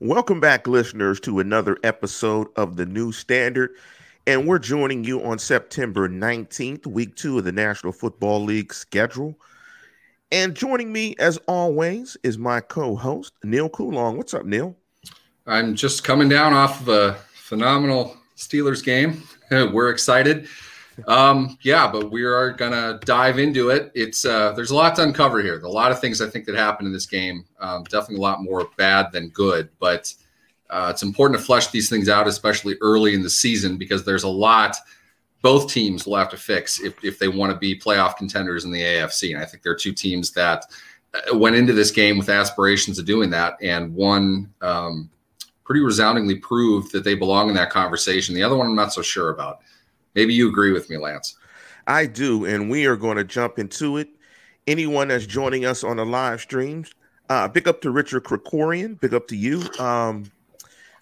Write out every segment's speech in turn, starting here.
Welcome back, listeners, to another episode of the New Standard. And we're joining you on September 19th, week two of the National Football League schedule. And joining me, as always, is my co host, Neil Coulong. What's up, Neil? I'm just coming down off of a phenomenal Steelers game. we're excited. Um, yeah, but we are gonna dive into it. It's uh, there's a lot to uncover here. A lot of things I think that happened in this game. Um, definitely a lot more bad than good, but uh, it's important to flesh these things out, especially early in the season, because there's a lot both teams will have to fix if, if they want to be playoff contenders in the AFC. And I think there are two teams that uh, went into this game with aspirations of doing that, and one um, pretty resoundingly proved that they belong in that conversation. The other one I'm not so sure about. Maybe you agree with me, Lance. I do, and we are going to jump into it. Anyone that's joining us on the live streams, uh, big up to Richard Krikorian. Big up to you. Um,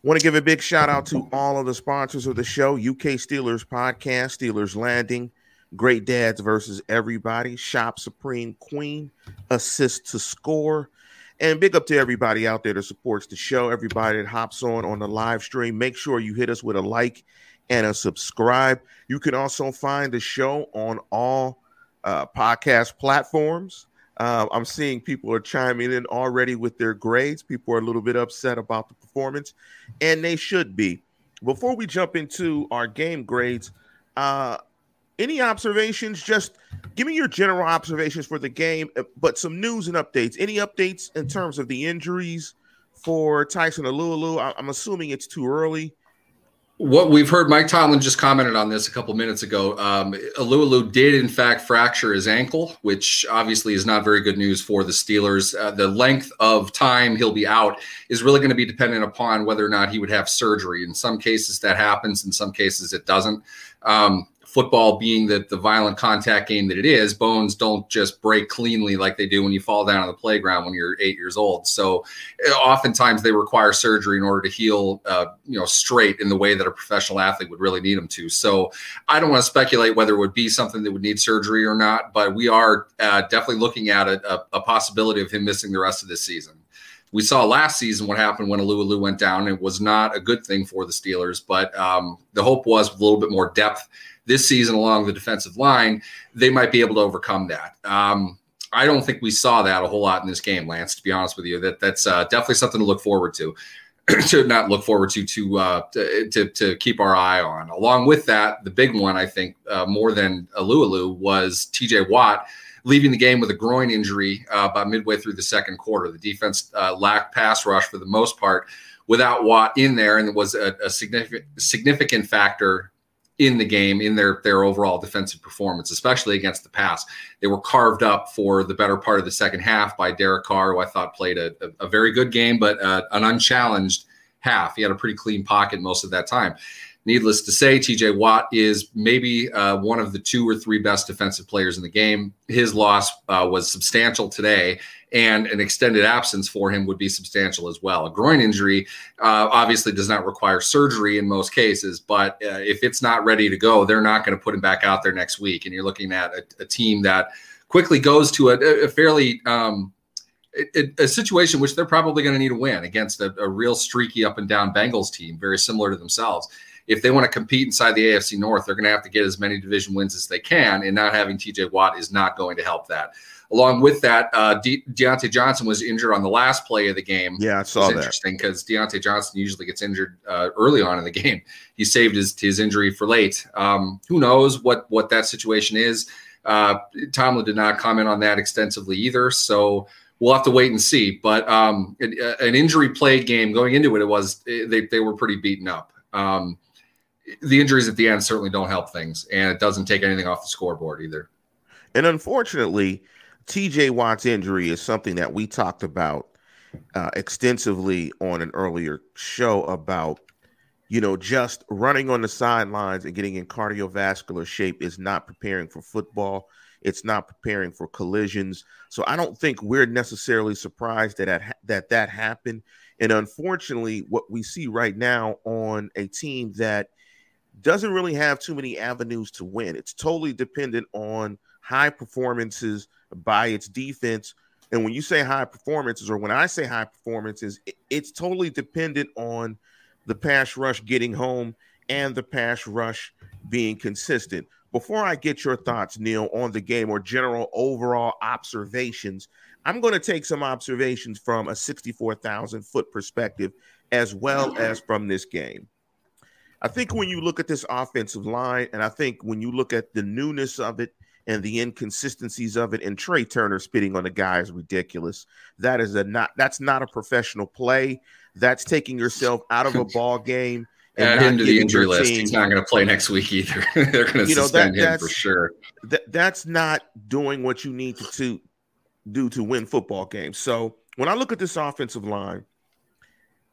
want to give a big shout out to all of the sponsors of the show: UK Steelers Podcast, Steelers Landing, Great Dads versus Everybody, Shop Supreme Queen, Assist to Score, and big up to everybody out there that supports the show. Everybody that hops on on the live stream. Make sure you hit us with a like and a subscribe. You can also find the show on all uh, podcast platforms. Uh, I'm seeing people are chiming in already with their grades. People are a little bit upset about the performance, and they should be. Before we jump into our game grades, uh, any observations? Just give me your general observations for the game, uh, but some news and updates. Any updates in terms of the injuries for Tyson Alualu? I'm assuming it's too early what we've heard, Mike Tomlin just commented on this a couple minutes ago. Um, Alualu did, in fact, fracture his ankle, which obviously is not very good news for the Steelers. Uh, the length of time he'll be out is really going to be dependent upon whether or not he would have surgery. In some cases, that happens. In some cases, it doesn't. Um, football being the, the violent contact game that it is, bones don't just break cleanly like they do when you fall down on the playground when you're eight years old. So eh, oftentimes they require surgery in order to heal, uh, you know, straight in the way that a professional athlete would really need them to. So I don't want to speculate whether it would be something that would need surgery or not, but we are uh, definitely looking at a, a, a possibility of him missing the rest of this season we saw last season what happened when Alualu went down. It was not a good thing for the Steelers, but um, the hope was a little bit more depth this season along the defensive line, they might be able to overcome that. Um, I don't think we saw that a whole lot in this game, Lance. To be honest with you, that that's uh, definitely something to look forward to. to not look forward to to, uh, to, to to keep our eye on. Along with that, the big one I think uh, more than Alualu was T.J. Watt leaving the game with a groin injury uh, about midway through the second quarter. The defense uh, lacked pass rush for the most part without Watt in there, and was a, a significant significant factor in the game in their their overall defensive performance, especially against the pass. They were carved up for the better part of the second half by Derek Carr, who I thought played a, a, a very good game, but uh, an unchallenged half. He had a pretty clean pocket most of that time. Needless to say, TJ Watt is maybe uh, one of the two or three best defensive players in the game. His loss uh, was substantial today, and an extended absence for him would be substantial as well. A groin injury uh, obviously does not require surgery in most cases, but uh, if it's not ready to go, they're not going to put him back out there next week. And you're looking at a, a team that quickly goes to a, a fairly um, a, a, situation which they're probably going to need a win against a, a, real streaky up and down Bengals team, very similar to themselves if they want to compete inside the AFC North, they're going to have to get as many division wins as they can, and not having TJ Watt is not going to help that. Along with that, uh, De- Diontae Johnson was injured on the last play of the game. Yeah, I saw that. Interesting because Diontae Johnson usually gets injured uh, early on in the game. He saved his his injury for late. Um, who knows what what that situation is? Uh, Tomlin did not comment on that extensively either. So we'll have to wait and see. But um, an injury played game going into it, it was they they were pretty beaten up. Um, the injuries at the end certainly don't help things, and it doesn't take anything off the scoreboard either. And unfortunately, TJ Watt's injury is something that we talked about uh, extensively on an earlier show about, you know, just running on the sidelines and getting in cardiovascular shape is not preparing for football. It's not preparing for collisions. So I don't think we're necessarily surprised that that, that, that happened. And unfortunately, what we see right now on a team that – doesn't really have too many avenues to win. It's totally dependent on high performances by its defense And when you say high performances, or when I say high performances, it's totally dependent on the pass rush getting home and the pass rush being consistent. Before I get your thoughts, Neil, on the game or general overall observations, I'm going to take some observations from a 64,000 foot perspective as well as from this game. I think when you look at this offensive line, and I think when you look at the newness of it and the inconsistencies of it, and Trai Turner spitting on the guy is ridiculous. That is a not that's not a professional play. That's taking yourself out of a ball game. Add him to the injury list. Team. He's not going to play next week either. They're going to suspend that, him for sure. That, that's not doing what you need to, to do to win football games. So when I look at this offensive line,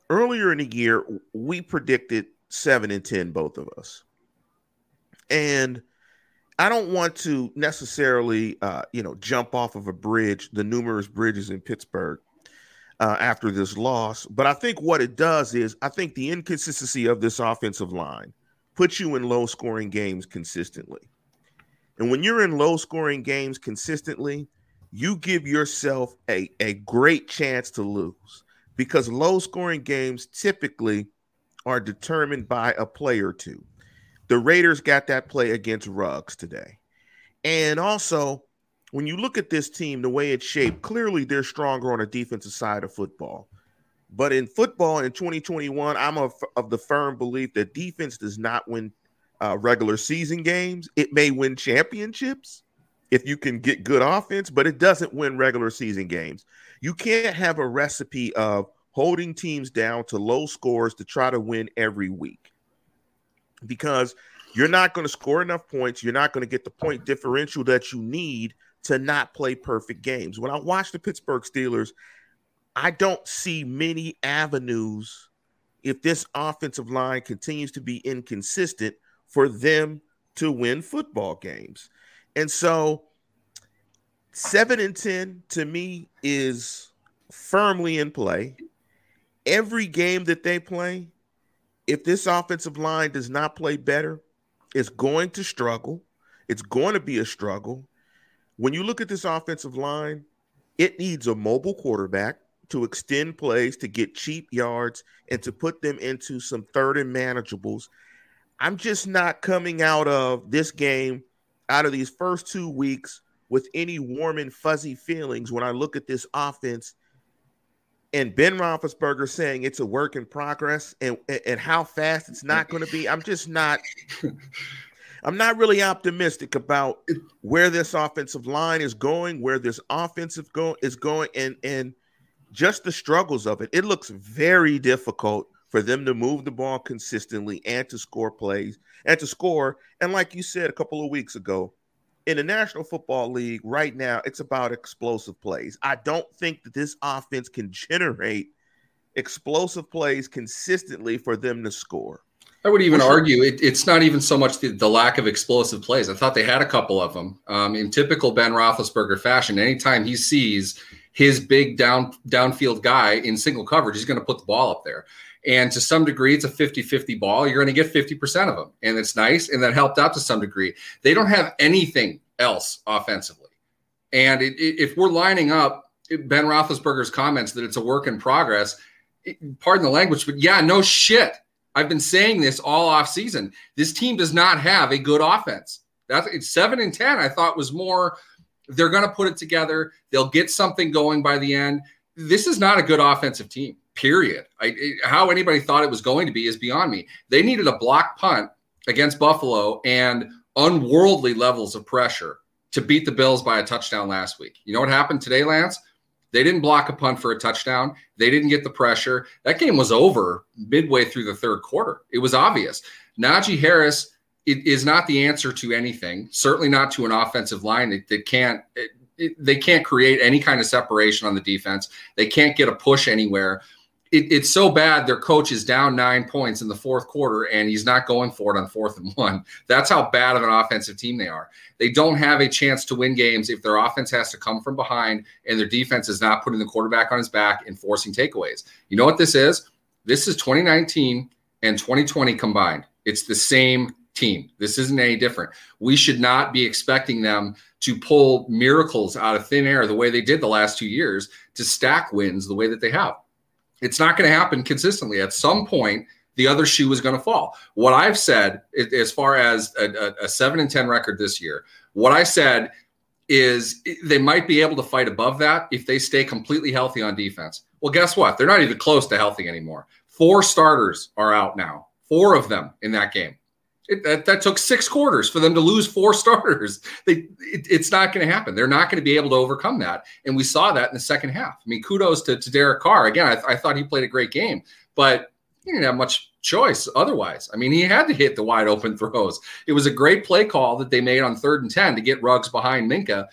earlier in the year, we predicted seven and 10, both of us. And I don't want to necessarily, uh, you know, jump off of a bridge, the numerous bridges in Pittsburgh uh, after this loss. But I think what it does is, I think the inconsistency of this offensive line puts you in low scoring games consistently. And when you're in low scoring games consistently, you give yourself a, a great chance to lose because low scoring games typically are determined by a play or two. The Raiders got that play against Ruggs today. And also, when you look at this team, the way it's shaped, clearly they're stronger on the defensive side of football. But in football in 2021, I'm of, of the firm belief that defense does not win uh, regular season games. It may win championships, if you can get good offense, but it doesn't win regular season games. You can't have a recipe of holding teams down to low scores to try to win every week because you're not going to score enough points. You're not going to get the point differential that you need to not play perfect games. When I watch the Pittsburgh Steelers, I don't see many avenues if this offensive line continues to be inconsistent for them to win football games. And so seven and 10 to me is firmly in play. Every game that they play, if this offensive line does not play better, it's going to struggle. It's going to be a struggle. When you look at this offensive line, it needs a mobile quarterback to extend plays, to get cheap yards, and to put them into some third and manageables. I'm just not coming out of this game out of these first two weeks with any warm and fuzzy feelings when I look at this offense and Ben Roethlisberger saying it's a work in progress and and how fast it's not going to be. I'm just not. I'm not really optimistic about where this offensive line is going, where this offensive go is going, and and just the struggles of it. It looks very difficult for them to move the ball consistently and to score plays and to score. And like you said a couple of weeks ago, in the National Football League right now, it's about explosive plays. I don't think that this offense can generate explosive plays consistently for them to score. I would even argue it, it's not even so much the, the, lack of explosive plays. I thought they had a couple of them. Um, in typical Ben Roethlisberger fashion, anytime he sees his big down downfield guy in single coverage, he's going to put the ball up there. And to some degree, it's a 50 50 ball. You're going to get 50% of them. And it's nice. And that helped out to some degree. They don't have anything else offensively. And it, it, if we're lining up Ben Roethlisberger's comments that it's a work in progress, pardon the language, but yeah, no shit. I've been saying this all off season. This team does not have a good offense. That's it's seven and 10. I thought was more, they're going to put it together. They'll get something going by the end. This is not a good offensive team period. I, it, how anybody thought it was going to be is beyond me. They needed a block punt against Buffalo and unworldly levels of pressure to beat the Bills by a touchdown last week. You know what happened today, Lance? They didn't block a punt for a touchdown. They didn't get the pressure. That game was over midway through the third quarter. It was obvious. Najee Harris is not the answer to anything. Certainly not to an offensive line that, that can't. It, they can't create any kind of separation on the defense. They can't get a push anywhere it, it's so bad their coach is down nine points in the fourth quarter and he's not going for it on fourth and one. That's how bad of an offensive team they are. They don't have a chance to win games if their offense has to come from behind and their defense is not putting the quarterback on his back and forcing takeaways. You know what this is? This is 2019 and 2020 combined. It's the same team. This isn't any different. We should not be expecting them to pull miracles out of thin air the way they did the last two years to stack wins the way that they have. It's not going to happen consistently. At some point, the other shoe is going to fall. What I've said, as far as a, a, a seven and ten record this year, what I said is they might be able to fight above that if they stay completely healthy on defense. Well, guess what? They're not even close to healthy anymore. Four starters are out now, four of them in that game. It, that, that, took six quarters for them to lose four starters. They, it, it's not going to happen. They're not going to be able to overcome that. And we saw that in the second half. I mean, kudos to, to Derek Carr. Again, I, I thought he played a great game, but he didn't have much choice otherwise. I mean, he had to hit the wide open throws. It was a great play call that they made on third and 10 to get Ruggs behind Minkah.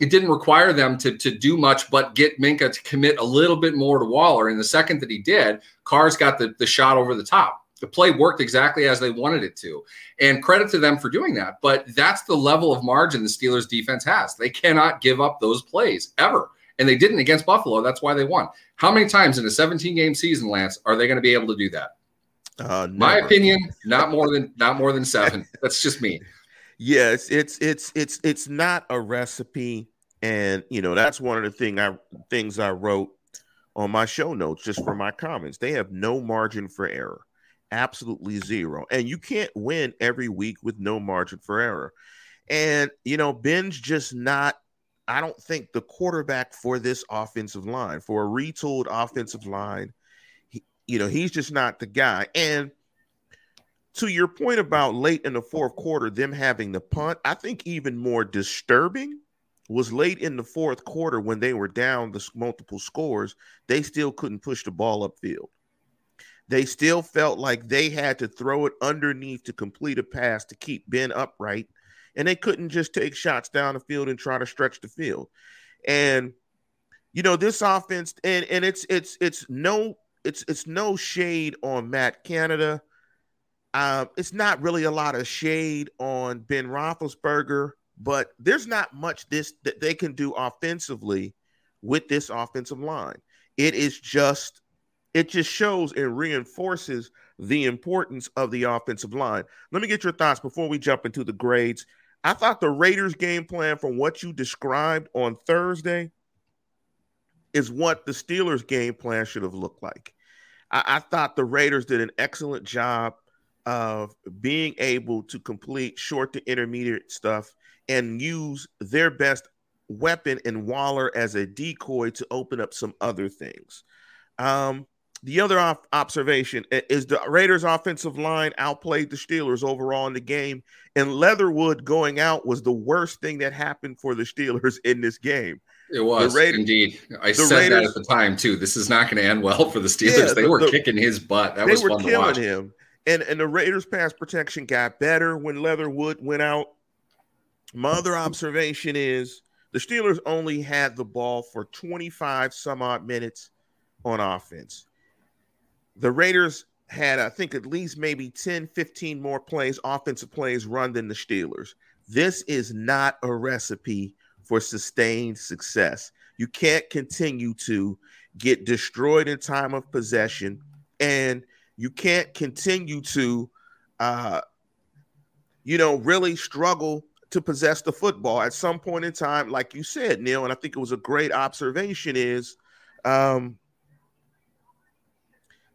It didn't require them to, to do much but get Minkah to commit a little bit more to Waller. And the second that he did, Carr's got the, the shot over the top. The play worked exactly as they wanted it to. And credit to them for doing that. But that's the level of margin the Steelers defense has. They cannot give up those plays ever. And they didn't against Buffalo. That's why they won. How many times in a 17 game season, Lance, are they going to be able to do that? Uh, My opinion, not more than not more than seven. That's just me. Yes, it's it's it's it's not a recipe, and you know that's one of the thing I things I wrote on my show notes just for my comments. They have no margin for error, absolutely zero, and you can't win every week with no margin for error. And you know Ben's just not. I don't think the quarterback for this offensive line for a retooled offensive line you know, he's just not the guy. And to your point about late in the fourth quarter, them having the punt, I think even more disturbing was late in the fourth quarter when they were down the multiple scores, they still couldn't push the ball upfield. They still felt like they had to throw it underneath to complete a pass to keep Ben upright, and they couldn't just take shots down the field and try to stretch the field. And you know, this offense, and and it's it's it's no it's it's no shade on Matt Canada. Um, it's not really a lot of shade on Ben Roethlisberger, but there's not much this that they can do offensively with this offensive line. It is just it just shows and reinforces the importance of the offensive line. Let me get your thoughts before we jump into the grades. I thought the Raiders game plan from what you described on Thursday is what the Steelers game plan should have looked like. I, I thought the Raiders did an excellent job of being able to complete short to intermediate stuff and use their best weapon in Waller as a decoy to open up some other things. Um, the other op- observation is the Raiders' offensive line outplayed the Steelers overall in the game, and Leatherwood going out was the worst thing that happened for the Steelers in this game. It was Raiders, indeed. I said Raiders, that at the time too. This is not going to end well for the Steelers. Yeah, they the, were the, kicking his butt. That was fun to watch. him. And and the Raiders' pass protection got better when Leatherwood went out. My other observation is the Steelers only had the ball for 25 some odd minutes on offense. The Raiders had, I think, at least maybe 10, 15 more plays, offensive plays run than the Steelers. This is not a recipe for sustained success. You can't continue to get destroyed in time of possession, and you can't continue to, uh, you know, really struggle to possess the football. At some point in time, like you said, Neil, and I think it was a great observation, is um,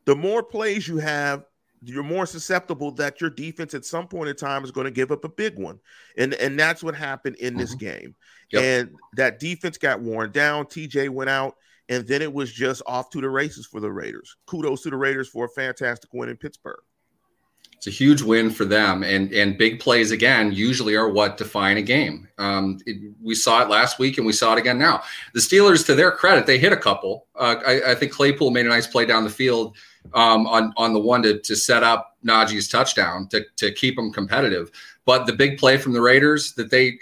the more plays you have, you're more susceptible that your defense at some point in time is going to give up a big one. And and that's what happened in this mm-hmm. game. Yep. And that defense got worn down. TJ went out, and then it was just off to the races for the Raiders. Kudos to the Raiders for a fantastic win in Pittsburgh. It's a huge win for them, and and big plays again usually are what define a game. Um, it, we saw it last week, and we saw it again now. The Steelers, to their credit, they hit a couple. Uh, I, I think Claypool made a nice play down the field um, on on the one to to set up Najee's touchdown to to keep them competitive. But the big play from the Raiders that they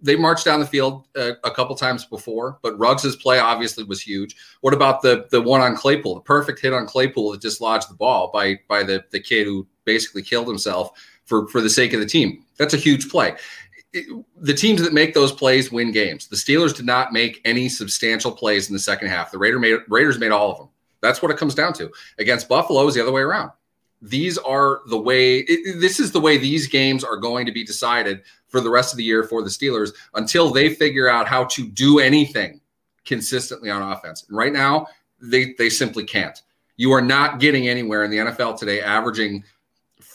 they marched down the field a, a couple times before, but Ruggs's play obviously was huge. What about the the one on Claypool, the perfect hit on Claypool that dislodged the ball by by the the kid who basically killed himself for for the sake of the team? That's a huge play. The teams that make those plays win games. The Steelers did not make any substantial plays in the second half. The Raider made, Raiders made all of them. That's what it comes down to. Against Buffalo is the other way around. these are the way it, this is the way these games are going to be decided for the rest of the year for the Steelers until they figure out how to do anything consistently on offense. And right now, they they simply can't. You are not getting anywhere in the NFL today averaging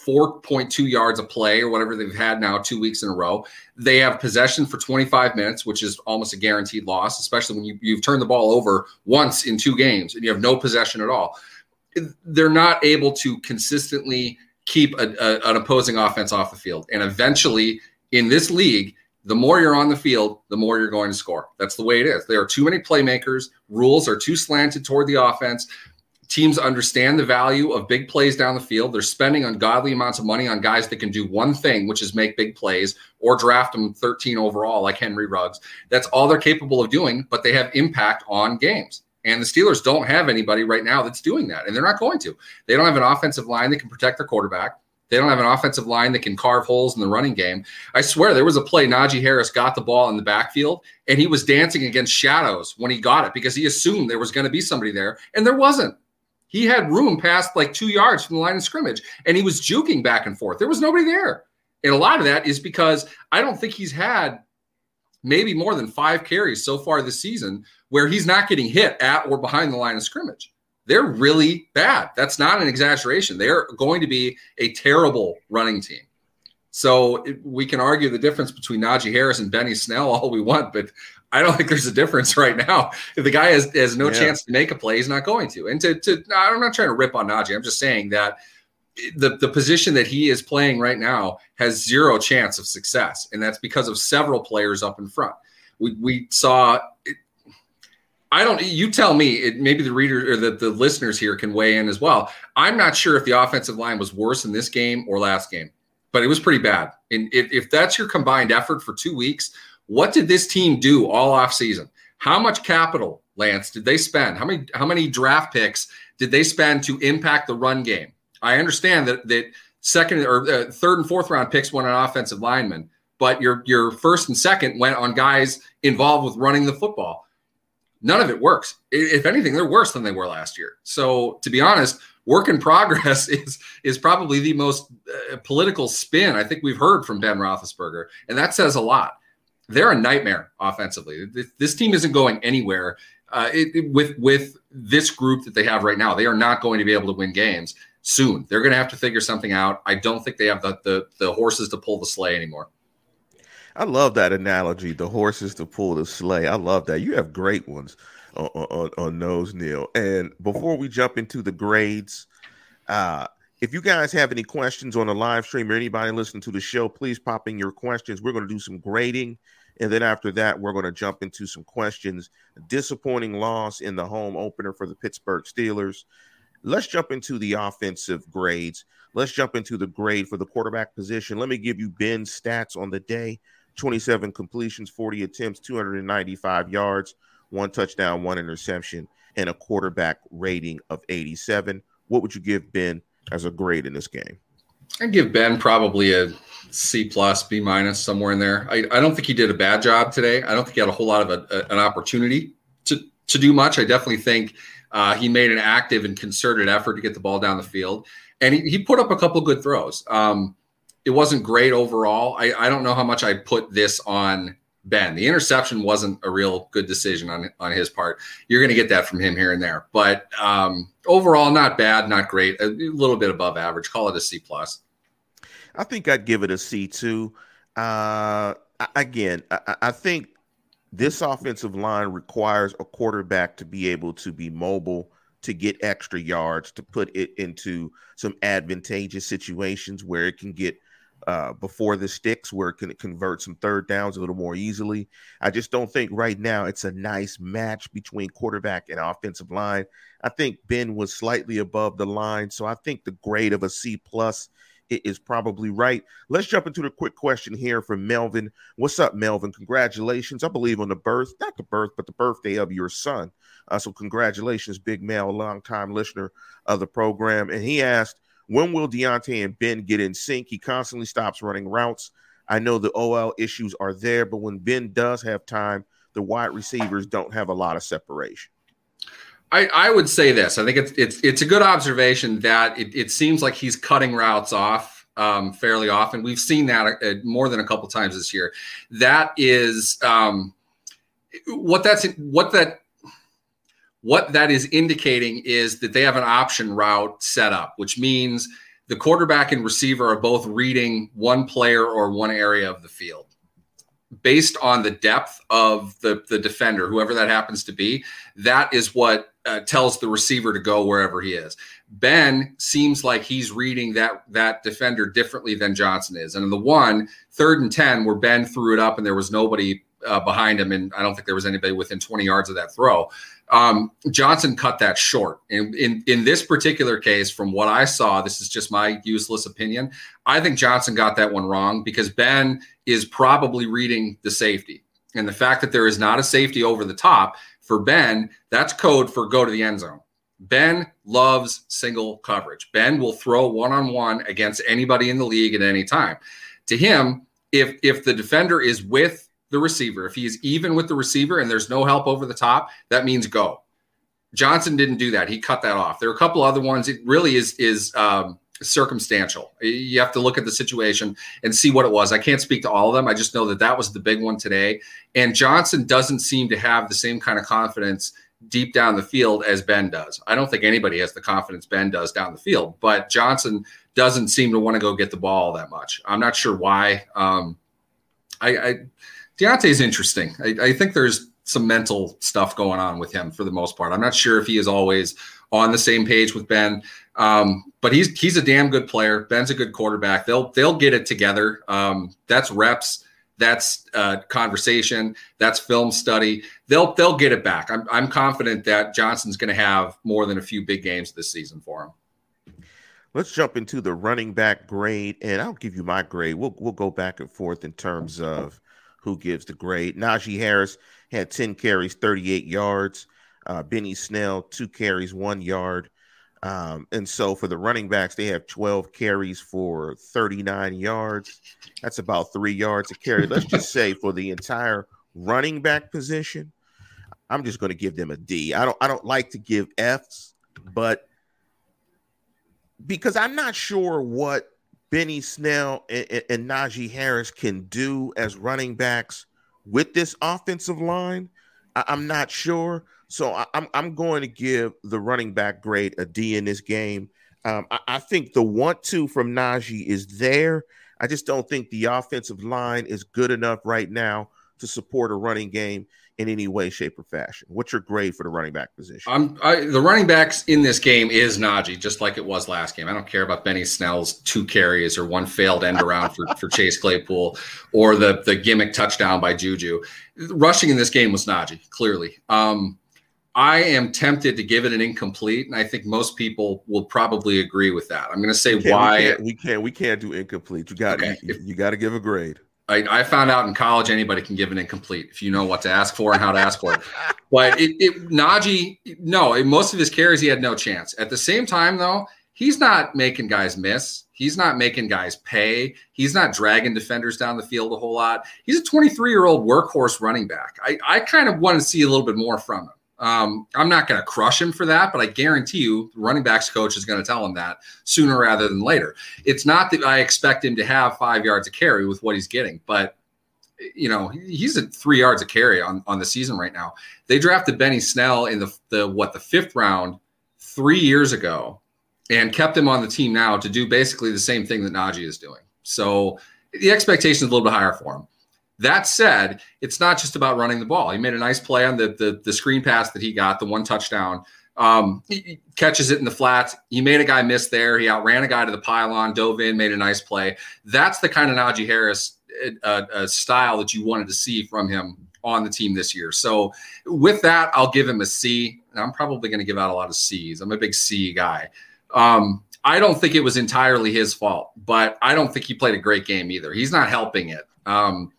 4.2 yards a play or whatever they've had now two weeks in a row. They have possession for 25 minutes, which is almost a guaranteed loss, especially when you, you've turned the ball over once in two games and you have no possession at all. They're not able to consistently keep a, a, an opposing offense off the field. And eventually, in this league, the more you're on the field, the more you're going to score. That's the way it is. There are too many playmakers. Rules are too slanted toward the offense teams understand the value of big plays down the field. They're spending ungodly amounts of money on guys that can do one thing, which is make big plays or draft them 13 overall, like Henry Ruggs. That's all they're capable of doing, but they have impact on games. And the Steelers don't have anybody right now that's doing that, and they're not going to. They don't have an offensive line that can protect their quarterback. They don't have an offensive line that can carve holes in the running game. I swear there was a play Najee Harris got the ball in the backfield and he was dancing against shadows when he got it because he assumed there was going to be somebody there and there wasn't. He had room past like two yards from the line of scrimmage, and he was juking back and forth. There was nobody there. And a lot of that is because I don't think he's had maybe more than five carries so far this season where he's not getting hit at or behind the line of scrimmage. They're really bad. That's not an exaggeration. They're going to be a terrible running team. So we can argue the difference between Najee Harris and Benny Snell all we want, but I don't think there's a difference right now. If the guy has, has no yeah. chance to make a play, he's not going to. And to, to I'm not trying to rip on Najee. I'm just saying that the, the position that he is playing right now has zero chance of success. And that's because of several players up in front. We, we saw it, I don't. You tell me. It, maybe the reader or the, the listeners here can weigh in as well. I'm not sure if the offensive line was worse in this game or last game, but it was pretty bad. And if, if that's your combined effort for two weeks, what did this team do all offseason? How much capital, Lance, did they spend? How many how many draft picks did they spend to impact the run game? I understand that that second or uh, third and fourth round picks went on offensive linemen, but your your first and second went on guys involved with running the football. None of it works. If anything, they're worse than they were last year. So, to be honest, work in progress is is probably the most uh, political spin I think we've heard from Ben Roethlisberger, and that says a lot they're a nightmare offensively. This team isn't going anywhere uh, it, it, with with this group that they have right now. They are not going to be able to win games soon. They're going to have to figure something out. I don't think they have the, the the horses to pull the sleigh anymore. I love that analogy, the horses to pull the sleigh. I love that. You have great ones on, on, on those, Neil. And before we jump into the grades, uh, if you guys have any questions on the live stream or anybody listening to the show, please pop in your questions. We're going to do some grading and then after that, we're going to jump into some questions. Disappointing loss in the home opener for the Pittsburgh Steelers. Let's jump into the offensive grades. Let's jump into the grade for the quarterback position. Let me give you Ben's stats on the day 27 completions, 40 attempts, 295 yards, one touchdown, one interception, and a quarterback rating of 87. What would you give Ben as a grade in this game? I'd give Ben probably a C plus, B minus, somewhere in there. I, I don't think he did a bad job today. I don't think he had a whole lot of a, a, an opportunity to to do much. I definitely think uh, he made an active and concerted effort to get the ball down the field, and he, he put up a couple good throws. Um, it wasn't great overall. I, I don't know how much I put this on Ben. The interception wasn't a real good decision on on his part. You're going to get that from him here and there, but um, overall, not bad, not great. A little bit above average. Call it a C plus. I think I'd give it a C two. Uh, again, I, I think this offensive line requires a quarterback to be able to be mobile, to get extra yards, to put it into some advantageous situations where it can get uh, before the sticks, where it can convert some third downs a little more easily. I just don't think right now it's a nice match between quarterback and offensive line. I think Ben was slightly above the line, so I think the grade of a C plus is probably right. Let's jump into the quick question here from Melvin. What's up, Melvin? Congratulations. I believe on the birth, not the birth, but the birthday of your son. Uh, so, congratulations, Big Mel, a long time listener of the program. And he asked, when will Diontae and Ben get in sync? He constantly stops running routes. I know the OL issues are there, but when Ben does have time, the wide receivers don't have a lot of separation. I, I would say this. I think it's it's it's a good observation that it, it seems like he's cutting routes off um, fairly often. We've seen that uh, more than a couple times this year. That is um, what that's what that what that is indicating is that they have an option route set up, which means the quarterback and receiver are both reading one player or one area of the field based on the depth of the, the defender, whoever that happens to be. That is what uh, tells the receiver to go wherever he is. Ben seems like he's reading that that defender differently than Johnson is. And in the one third and ten, where Ben threw it up and there was nobody uh, behind him, and I don't think there was anybody within 20 yards of that throw. Um, Johnson cut that short. In, in in this particular case, from what I saw, this is just my useless opinion. I think Johnson got that one wrong because Ben is probably reading the safety, and the fact that there is not a safety over the top for Ben, that's code for go to the end zone. Ben loves single coverage. Ben will throw one on one against anybody in the league at any time. To him, if if the defender is with the receiver, if he's even with the receiver and there's no help over the top, that means go. Johnson didn't do that. He cut that off. There are a couple other ones. It really is is um, circumstantial. You have to look at the situation and see what it was. I can't speak to all of them. I just know that that was the big one today. And Johnson doesn't seem to have the same kind of confidence deep down the field as Ben does. I don't think anybody has the confidence Ben does down the field, but Johnson doesn't seem to want to go get the ball that much. I'm not sure why. Um, I, I Diontae is interesting. I, I think there's some mental stuff going on with him for the most part. I'm not sure if he is always on the same page with Ben, um, but he's he's a damn good player. Ben's a good quarterback. They'll they'll get it together. Um, that's reps that's uh, conversation, that's film study. They'll they'll get it back. I'm I'm confident that Johnson's going to have more than a few big games this season for him. Let's jump into the running back grade, and I'll give you my grade. We'll we'll go back and forth in terms of who gives the grade. Najee Harris had 10 carries, 38 yards. Uh, Benny Snell, two carries, one yard. Um, and so for the running backs, they have 12 carries for 39 yards. That's about three yards a carry. Let's just say for the entire running back position, I'm just going to give them a D. I don't I don't like to give Fs, but because I'm not sure what Benny Snell and, and, and Najee Harris can do as running backs with this offensive line. I, I'm not sure. So I, am I'm, I'm going to give the running back grade a D in this game. Um, I, I, think the want to from Najee is there. I just don't think the offensive line is good enough right now to support a running game in any way, shape, or fashion. What's your grade for the running back position? I'm I, the running backs in this game is Najee, just like it was last game. I don't care about Benny Snell's two carries or one failed end around for, for Chase Claypool or the the gimmick touchdown by Juju. Rushing in this game was Najee, clearly. Um, I am tempted to give it an incomplete, and I think most people will probably agree with that. I'm going to say we why we can't, we can't, do incomplete. You got okay. you, you got to give a grade. I, I, found out in college anybody can give an incomplete if you know what to ask for and how to ask for it. But it, it Najee, no, most of his carries he had no chance. At the same time, though, he's not making guys miss. He's not making guys pay. He's not dragging defenders down the field a whole lot. He's a 23 year old workhorse running back. I, I kind of want to see a little bit more from him. Um, I'm not going to crush him for that, but I guarantee you, the running backs coach is going to tell him that sooner rather than later. It's not that I expect him to have five yards of carry with what he's getting, but you know he's at three yards of carry on on the season right now. They drafted Benny Snell in the the what the fifth round three years ago, and kept him on the team now to do basically the same thing that Najee is doing. So the expectation is a little bit higher for him. That said, it's not just about running the ball. He made a nice play on the the, the screen pass that he got, the one touchdown. Um, he catches it in the flats. He made a guy miss there. He outran a guy to the pylon, dove in, made a nice play. That's the kind of Najee Harris uh, uh, style that you wanted to see from him on the team this year. So with that, I'll give him a C. And I'm probably going to give out a lot of C's. I'm a big C guy. Um, I don't think it was entirely his fault, but I don't think he played a great game either. He's not helping it. Um,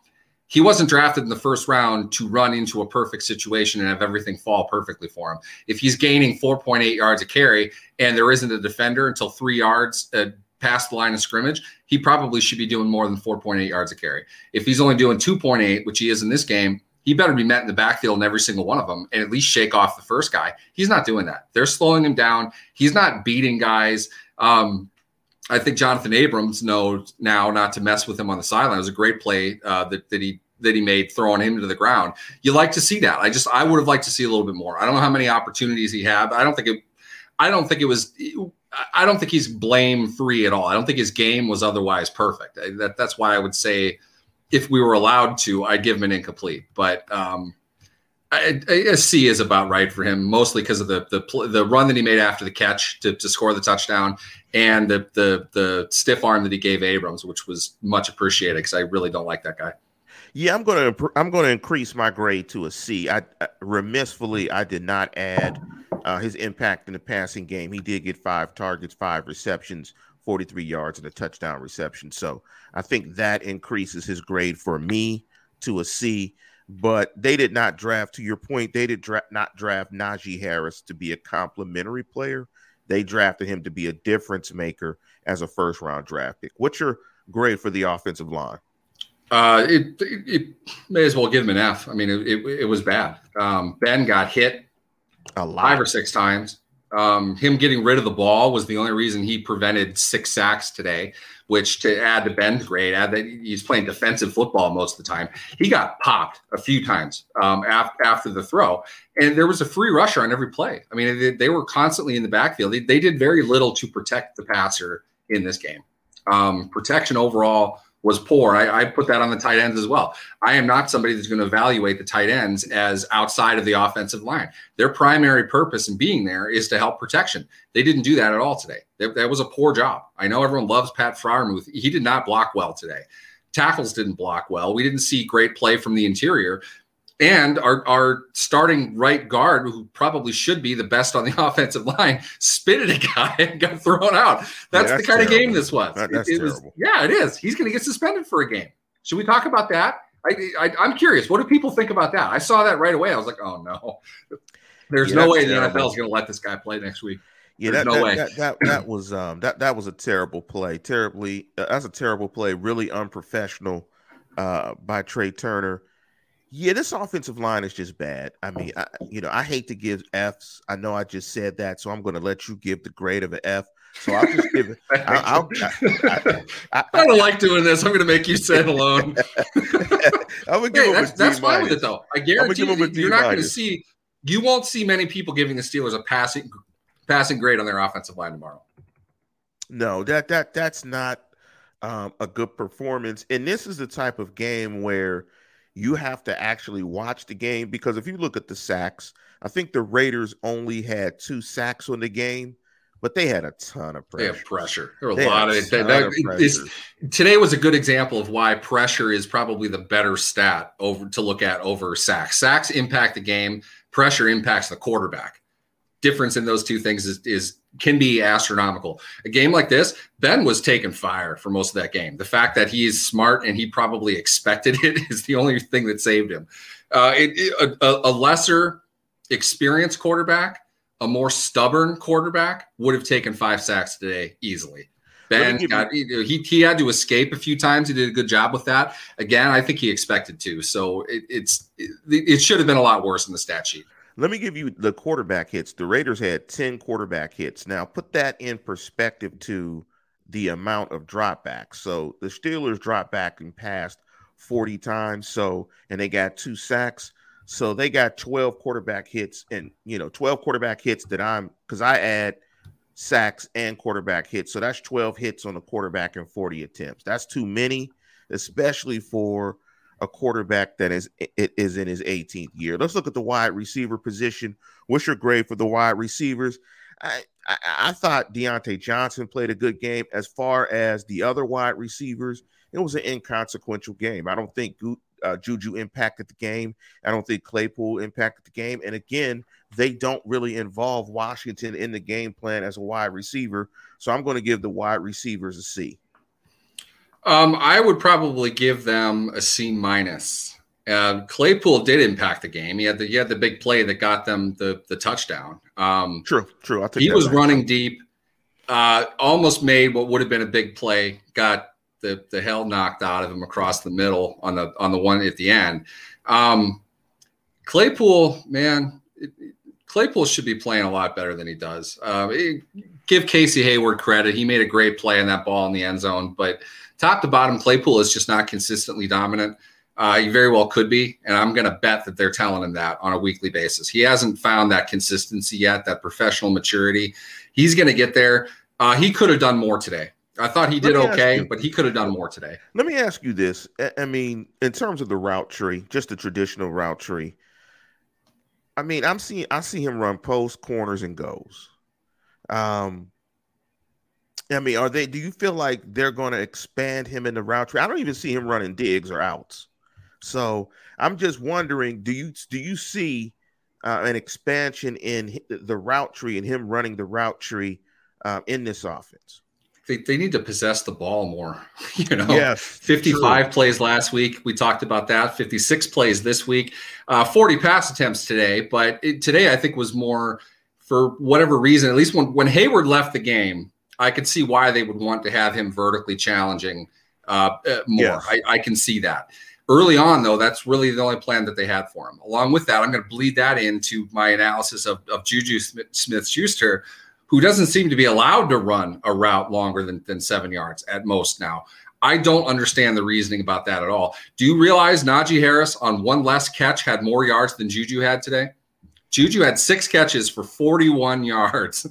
he wasn't drafted in the first round to run into a perfect situation and have everything fall perfectly for him. If he's gaining 4.8 yards a carry and there isn't a defender until three yards uh, past the line of scrimmage, he probably should be doing more than 4.8 yards a carry. If he's only doing 2.8, which he is in this game, he better be met in the backfield in every single one of them and at least shake off the first guy. He's not doing that. They're slowing him down. He's not beating guys. Um, I think Johnathan Abrams knows now not to mess with him on the sideline. It was a great play uh, that, that he that he made throwing him to the ground. You like to see that. I just I would have liked to see a little bit more. I don't know how many opportunities he had. I don't think it I don't think it was I don't think he's blame free at all. I don't think his game was otherwise perfect. That that's why I would say if we were allowed to, I'd give him an incomplete. But um, I, a C is about right for him, mostly because of the the the run that he made after the catch to, to score the touchdown, and the the the stiff arm that he gave Abrams, which was much appreciated because I really don't like that guy. Yeah, I'm gonna I'm gonna increase my grade to a C. I, I remissfully I did not add uh, his impact in the passing game. He did get five targets, five receptions, 43 yards, and a touchdown reception. So I think that increases his grade for me to a C. But they did not draft, to your point, they did dra- not draft Najee Harris to be a complementary player. They drafted him to be a difference maker as a first round draft pick. What's your grade for the offensive line? Uh, it, it, it, may as well give him an F. I mean, it, it, it was bad. Um, ben got hit a lot. five or six times. Um, him getting rid of the ball was the only reason he prevented six sacks today, which to add to Ben's grade, add that he's playing defensive football most of the time. He got popped a few times um, after, after the throw, and there was a free rusher on every play. I mean, they, they were constantly in the backfield. They, they, did very little to protect the passer in this game. Um, protection overall was poor. I, I, put that on the tight ends as well. I am not somebody that's going to evaluate the tight ends as outside of the offensive line. Their primary purpose in being there is to help protection. They didn't do that at all today. That, that was a poor job. I know everyone loves Pat Freiermuth. He did not block well today. Tackles didn't block well. We didn't see great play from the interior and our, our starting right guard, who probably should be the best on the offensive line, spit at a guy and got thrown out. That's, yeah, that's the kind terrible. of game this was. That, that's it, it was, yeah, it is. He's going to get suspended for a game. Should we talk about that? I, I, am curious. What do people think about that? I saw that right away. I was like, oh no, there's yeah, no way terrible. the NFL is going to let this guy play next week. Yeah, that, no that, way. That, that, that was um that that was a terrible play. Terribly, uh, that's a terrible play. Really unprofessional uh, by Trai Turner. Yeah, this offensive line is just bad. I mean, I, you know, I hate to give Fs. I know I just said that, so I'm going to let you give the grade of an F. So I'll just give it. I, I, I, I, don't like doing this. I'm going to make you say it alone. I'm gonna give hey, that's, that's fine with it though. I guarantee you, you're not going to see. You won't see many people giving the Steelers a passing passing grade on their offensive line tomorrow. No, that that that's not um, a good performance. And this is the type of game where you have to actually watch the game because if you look at the sacks, I think the Raiders only had two sacks on the game, but they had a ton of pressure. They have pressure. There were a lot of. That, that, today was a good example of why pressure is probably the better stat over to look at over sacks. Sacks impact the game. Pressure impacts the quarterback. Difference in those two things is, is can be astronomical. A game like this, Ben was taking fire for most of that game. The fact that he's smart and he probably expected it is the only thing that saved him. Uh, it, it, a, a, lesser experienced quarterback, a more stubborn quarterback would have taken five sacks today easily. Ben got, he, he had to escape a few times. He did a good job with that. Again, I think he expected to. So it, it's it, it should have been a lot worse in the stat sheet. Let me give you the quarterback hits. The Raiders had 10 quarterback hits. Now, put that in perspective to the amount of dropbacks. So the Steelers dropped back and passed 40 times. So, and they got two sacks. So they got 12 quarterback hits and, you know, 12 quarterback hits that I'm, because I add sacks and quarterback hits. So that's 12 hits on the quarterback and 40 attempts. That's too many, especially for a quarterback that is it is in his 18th year. Let's look at the wide receiver position. What's your grade for the wide receivers? I, I, I thought Diontae Johnson played a good game. As far as the other wide receivers, it was an inconsequential game. I don't think uh, Juju impacted the game. I don't think Claypool impacted the game. And again, they don't really involve Washington in the game plan as a wide receiver. So I'm going to give the wide receivers a C. Um, I would probably give them a C minus. Uh, Claypool did impact the game. He had the he had the big play that got them the the touchdown. Um, true, true. he was running deep, uh, almost made what would have been a big play. Got the the hell knocked out of him across the middle on the on the one at the end. Um, Claypool, man, Claypool should be playing a lot better than he does. Uh, give Casey Hayward credit; he made a great play on that ball in the end zone. But top to bottom, Claypool is just not consistently dominant. Uh, he very well could be, and I'm going to bet that they're telling him that on a weekly basis. He hasn't found that consistency yet, that professional maturity. He's going to get there. Uh, he could have done more today. I thought he did okay, you, but he could have done more today. Let me ask you this: I mean, in terms of the route tree, just the traditional route tree. I mean, I'm seeing I see him run post corners and goes. Um, I mean, are they? Do you feel like they're going to expand him in the route tree? I don't even see him running digs or outs. So I'm just wondering, do you do you see uh, an expansion in the route tree and him running the route tree uh, in this offense? They, they need to possess the ball more. you know, yes, 55 true. plays last week. We talked about that. 56 plays this week. Uh, 40 pass attempts today. But it, today, I think was more for whatever reason. At least when when Hayward left the game, I could see why they would want to have him vertically challenging uh, uh more. Yes. I, I can see that. Early on, though, that's really the only plan that they had for him. Along with that, I'm going to bleed that into my analysis of, of Juju Smith Schuster, who doesn't seem to be allowed to run a route longer than, than seven yards at most now. I don't understand the reasoning about that at all. Do you realize Najee Harris on one less catch had more yards than Juju had today? Juju had six catches for 41 yards.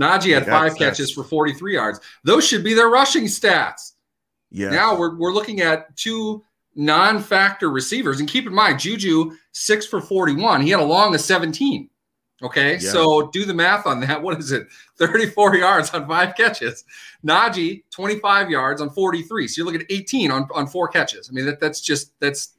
Najee had five catches for 43 yards. Those should be their rushing stats. Yeah. Now we're, we're looking at two non-factor receivers. And keep in mind, Juju six for 41. He had a long of 17. Okay, yeah. so do the math on that. What is it? 34 yards on five catches. Najee, 25 yards on 43. So you're looking at 18 on, on four catches. I mean, that that's just that's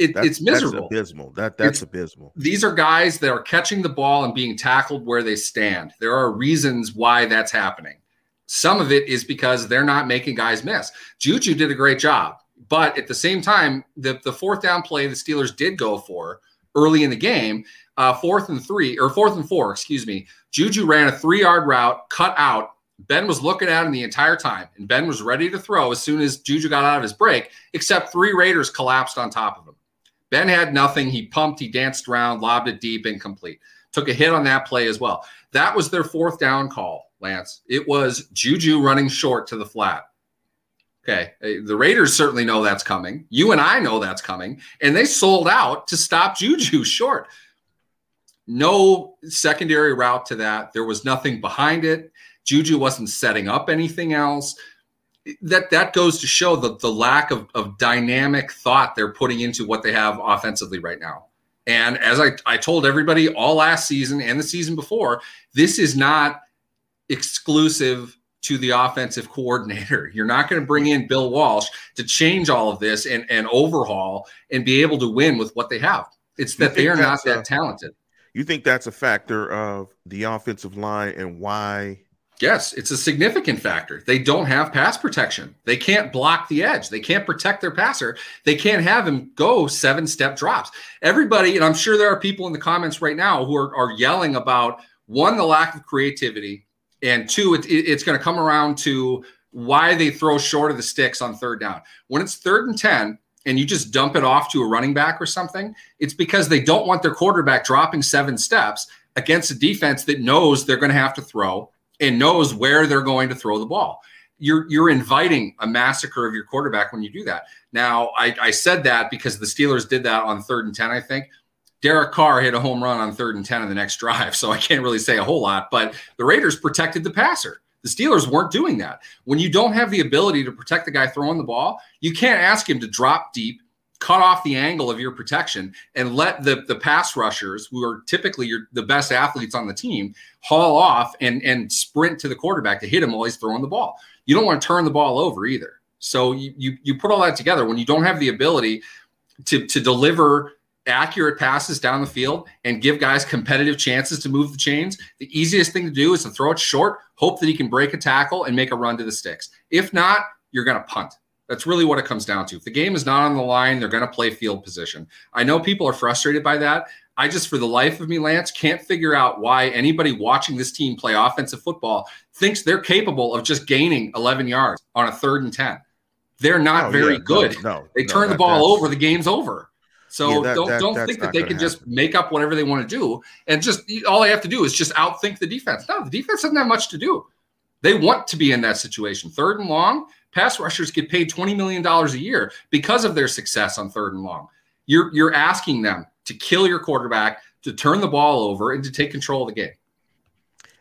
it, it's miserable. That's abysmal. That that's it's, abysmal. These are guys that are catching the ball and being tackled where they stand. There are reasons why that's happening. Some of it is because they're not making guys miss. Juju did a great job. But at the same time, the, the fourth down play the Steelers did go for early in the game, uh, fourth and three, or fourth and four, excuse me. Juju ran a three yard route, cut out. Ben was looking at him the entire time, and Ben was ready to throw as soon as Juju got out of his break, except three Raiders collapsed on top of him. Ben had nothing. He pumped, he danced around, lobbed it deep, incomplete. Took a hit on that play as well. That was their fourth down call, Lance. It was Juju running short to the flat. Okay. Uh, the Raiders certainly know that's coming. You and I know that's coming. And they sold out to stop Juju short. No secondary route to that. There was nothing behind it. Juju wasn't setting up anything else. That that goes to show the, the lack of, of dynamic thought they're putting into what they have offensively right now. And as I, I told everybody all last season and the season before, this is not exclusive to the offensive coordinator. You're not going to bring in Bill Walsh to change all of this and, and overhaul and be able to win with what they have. It's that they are not that a, talented. You think that's a factor of the offensive line and why? Yes, it's a significant factor. They don't have pass protection. They can't block the edge. They can't protect their passer. They can't have him go seven step drops. Everybody, and I'm sure there are people in the comments right now who are, are yelling about one, the lack of creativity, and two, it, it, it's going to come around to why they throw short of the sticks on third down. When it's third and 10 and you just dump it off to a running back or something, it's because they don't want their quarterback dropping seven steps against a defense that knows they're going to have to throw and knows where they're going to throw the ball. You're, you're inviting a massacre of your quarterback when you do that. Now, I, I said that because the Steelers did that on third and 10, I think. Derek Carr hit a home run on third and 10 in the next drive, so I can't really say a whole lot, but the Raiders protected the passer. The Steelers weren't doing that. When you don't have the ability to protect the guy throwing the ball, you can't ask him to drop deep, cut off the angle of your protection, and let the, the pass rushers, who are typically your, the best athletes on the team, haul off and, and sprint to the quarterback to hit him while he's throwing the ball. You don't want to turn the ball over either. So you, you, you put all that together when you don't have the ability to, to deliver accurate passes down the field and give guys competitive chances to move the chains, the easiest thing to do is to throw it short, hope that he can break a tackle and make a run to the sticks. If not, you're going to punt. That's really what it comes down to. If the game is not on the line, they're going to play field position. I know people are frustrated by that. I just, for the life of me, Lance, can't figure out why anybody watching this team play offensive football thinks they're capable of just gaining 11 yards on a third and 10. They're not oh, very yeah, good. No, no, they turn no, the ball over, the game's over. So yeah, that, don't that, don't think that they can happen. just make up whatever they want to do and just all they have to do is just outthink the defense. No, the defense doesn't have much to do. They want to be in that situation. Third and long, pass rushers get paid $20 million a year because of their success on third and long. You're you're asking them to kill your quarterback, to turn the ball over, and to take control of the game.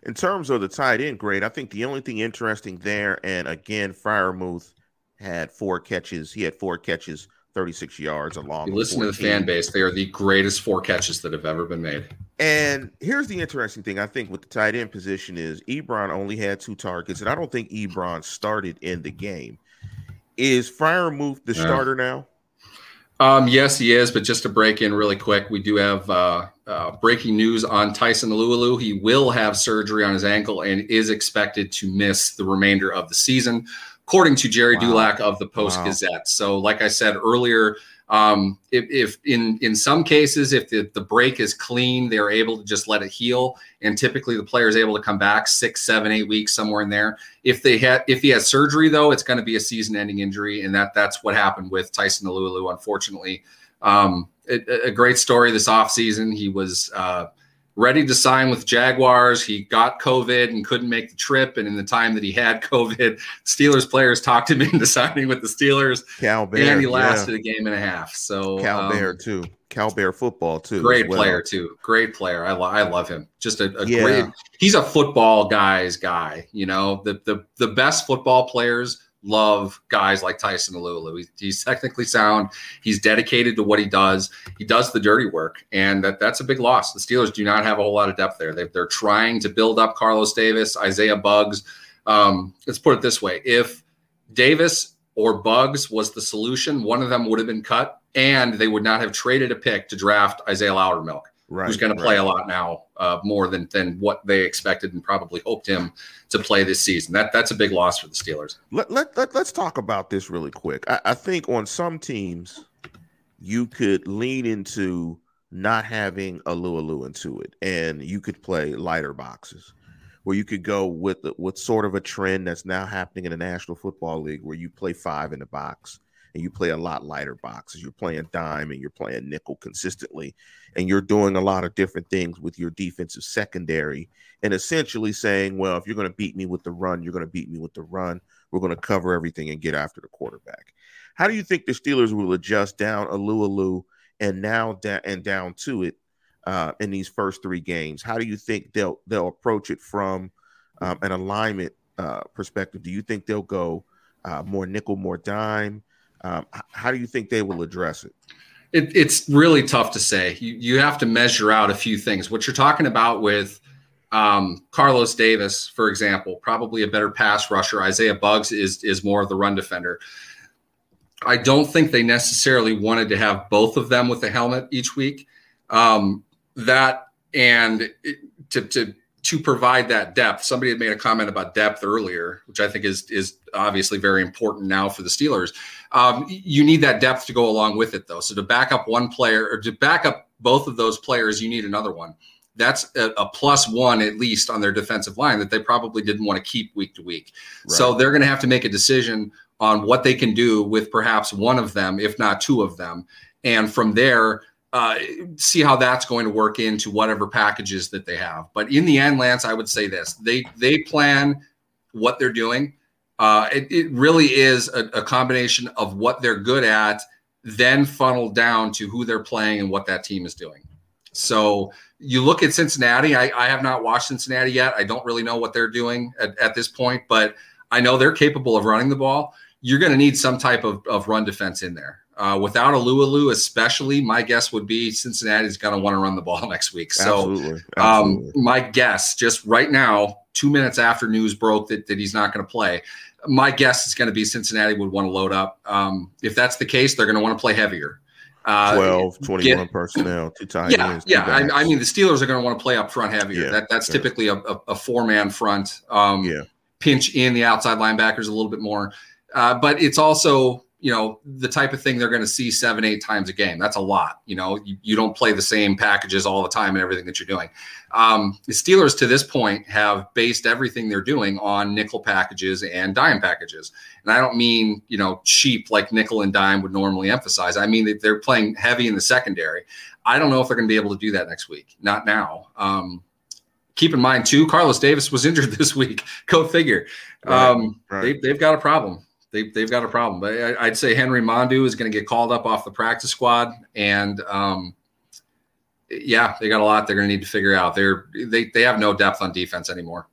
In terms of the tight end grade, I think the only thing interesting there, and again, Freiermuth had four catches. He had four catches, 36 yards along. Listen 14. to the fan base; they are the greatest four catches that have ever been made. And here's the interesting thing: I think with the tight end position is Ebron only had two targets, and I don't think Ebron started in the game. Is Freiermuth the starter now? Um, yes, he is. But just to break in really quick, we do have uh, uh, breaking news on Tyson Alualu. He will have surgery on his ankle and is expected to miss the remainder of the season, according to Gerry wow. Dulac of the Post Gazette. Wow. So, like I said earlier, um, if, if, in in some cases, if the, the break is clean, they're able to just let it heal, and typically the player is able to come back six, seven, eight weeks somewhere in there. If they had if he has surgery though, it's going to be a season-ending injury, and that that's what happened with Tyson Alualu, unfortunately. Um, a, a, great story this offseason. He was uh, ready to sign with Jaguars. He got COVID and couldn't make the trip. And in the time that he had COVID, Steelers players talked him into signing with the Steelers. Cal Bear, and he lasted yeah. a game and a half. So Cal um, Bear too. Cal Bear football too. Great well. player too. Great player. I, lo- I love him. Just a, a yeah. great. He's a football guy's guy. You know the the the best football players love guys like Tyson Alualu. He's, he's, technically sound. He's dedicated to what he does. He does the dirty work, and that, that's a big loss. The Steelers do not have a whole lot of depth there. They, are trying to build up Carlos Davis, Isaiah Buggs. Um, let's put it this way: if Davis or Buggs was the solution, one of them would have been cut, and they would not have traded a pick to draft Isaiah Loudermilk right, who's going to play a lot now, uh, more than than what they expected and probably hoped him to play this season. That that's a big loss for the Steelers. Let, let, let us talk about this really quick. I, I think on some teams you could lean into not having a Alualu into it, and you could play lighter boxes. Where you could go with with sort of a trend that's now happening in the National Football League, where you play five in the box, and you play a lot lighter boxes. You're playing dime and you're playing nickel consistently, and you're doing a lot of different things with your defensive secondary, and essentially saying, well, if you're going to beat me with the run, you're going to beat me with the run. We're going to cover everything and get after the quarterback. How do you think the Steelers will adjust down Alualu and now da- and down to it uh, in these first three games? How do you think they'll they'll approach it from um, an alignment uh, perspective? Do you think they'll go uh, more nickel, more dime? Um, how do you think they will address it? it? It's really tough to say. You, you have to measure out a few things. What you're talking about with um, Carlos Davis, for example, probably a better pass rusher. Isaiah Buggs is is more of the run defender. I don't think they necessarily wanted to have both of them with the helmet each week. Um, that and to, to to provide that depth. Somebody had made a comment about depth earlier, which I think is is obviously very important now for the Steelers. Um, you need that depth to go along with it, though. So to back up one player or to back up both of those players, you need another one. That's a, a plus one at least on their defensive line that they probably didn't want to keep week to week. Right. So they're going to have to make a decision on what they can do with perhaps one of them, if not two of them, and from there uh, see how that's going to work into whatever packages that they have. But in the end, Lance, I would say this: they they plan what they're doing. Uh, it, it, really is a, a, combination of what they're good at, then funneled down to who they're playing and what that team is doing. So you look at Cincinnati. I, I have not watched Cincinnati yet. I don't really know what they're doing at, at this point, but I know they're capable of running the ball. You're going to need some type of, of run defense in there. Uh, without Alualu, especially, my guess would be Cincinnati's going to want to run the ball next week. So, Absolutely. Absolutely. Um, my guess, just right now, two minutes after news broke that, that he's not going to play, my guess is going to be Cincinnati would want to load up. Um, if that's the case, they're going to want to play heavier. Uh, 12, 21 get, personnel, two tight yeah, ends. Yeah, I, I, mean, the Steelers are going to want to play up front heavier. Yeah, that, that's yeah. typically a, a, a four man front. Um, yeah. Pinch in the outside linebackers a little bit more. Uh, but it's also you know, the type of thing they're going to see seven, eight times a game. That's a lot. You know, you, you don't play the same packages all the time and everything that you're doing. Um, the Steelers to this point have based everything they're doing on nickel packages and dime packages. And I don't mean, you know, cheap like nickel and dime would normally emphasize. I mean that they're playing heavy in the secondary. I don't know if they're going to be able to do that next week. Not now. Um, keep in mind too, Carlos Davis was injured this week. Go figure. Right, um, right. They, they've got a problem they, they've got a problem. I, would say Henry Mondeaux is going to get called up off the practice squad, and um, yeah, they got a lot they're going to need to figure out. They're they they have no depth on defense anymore.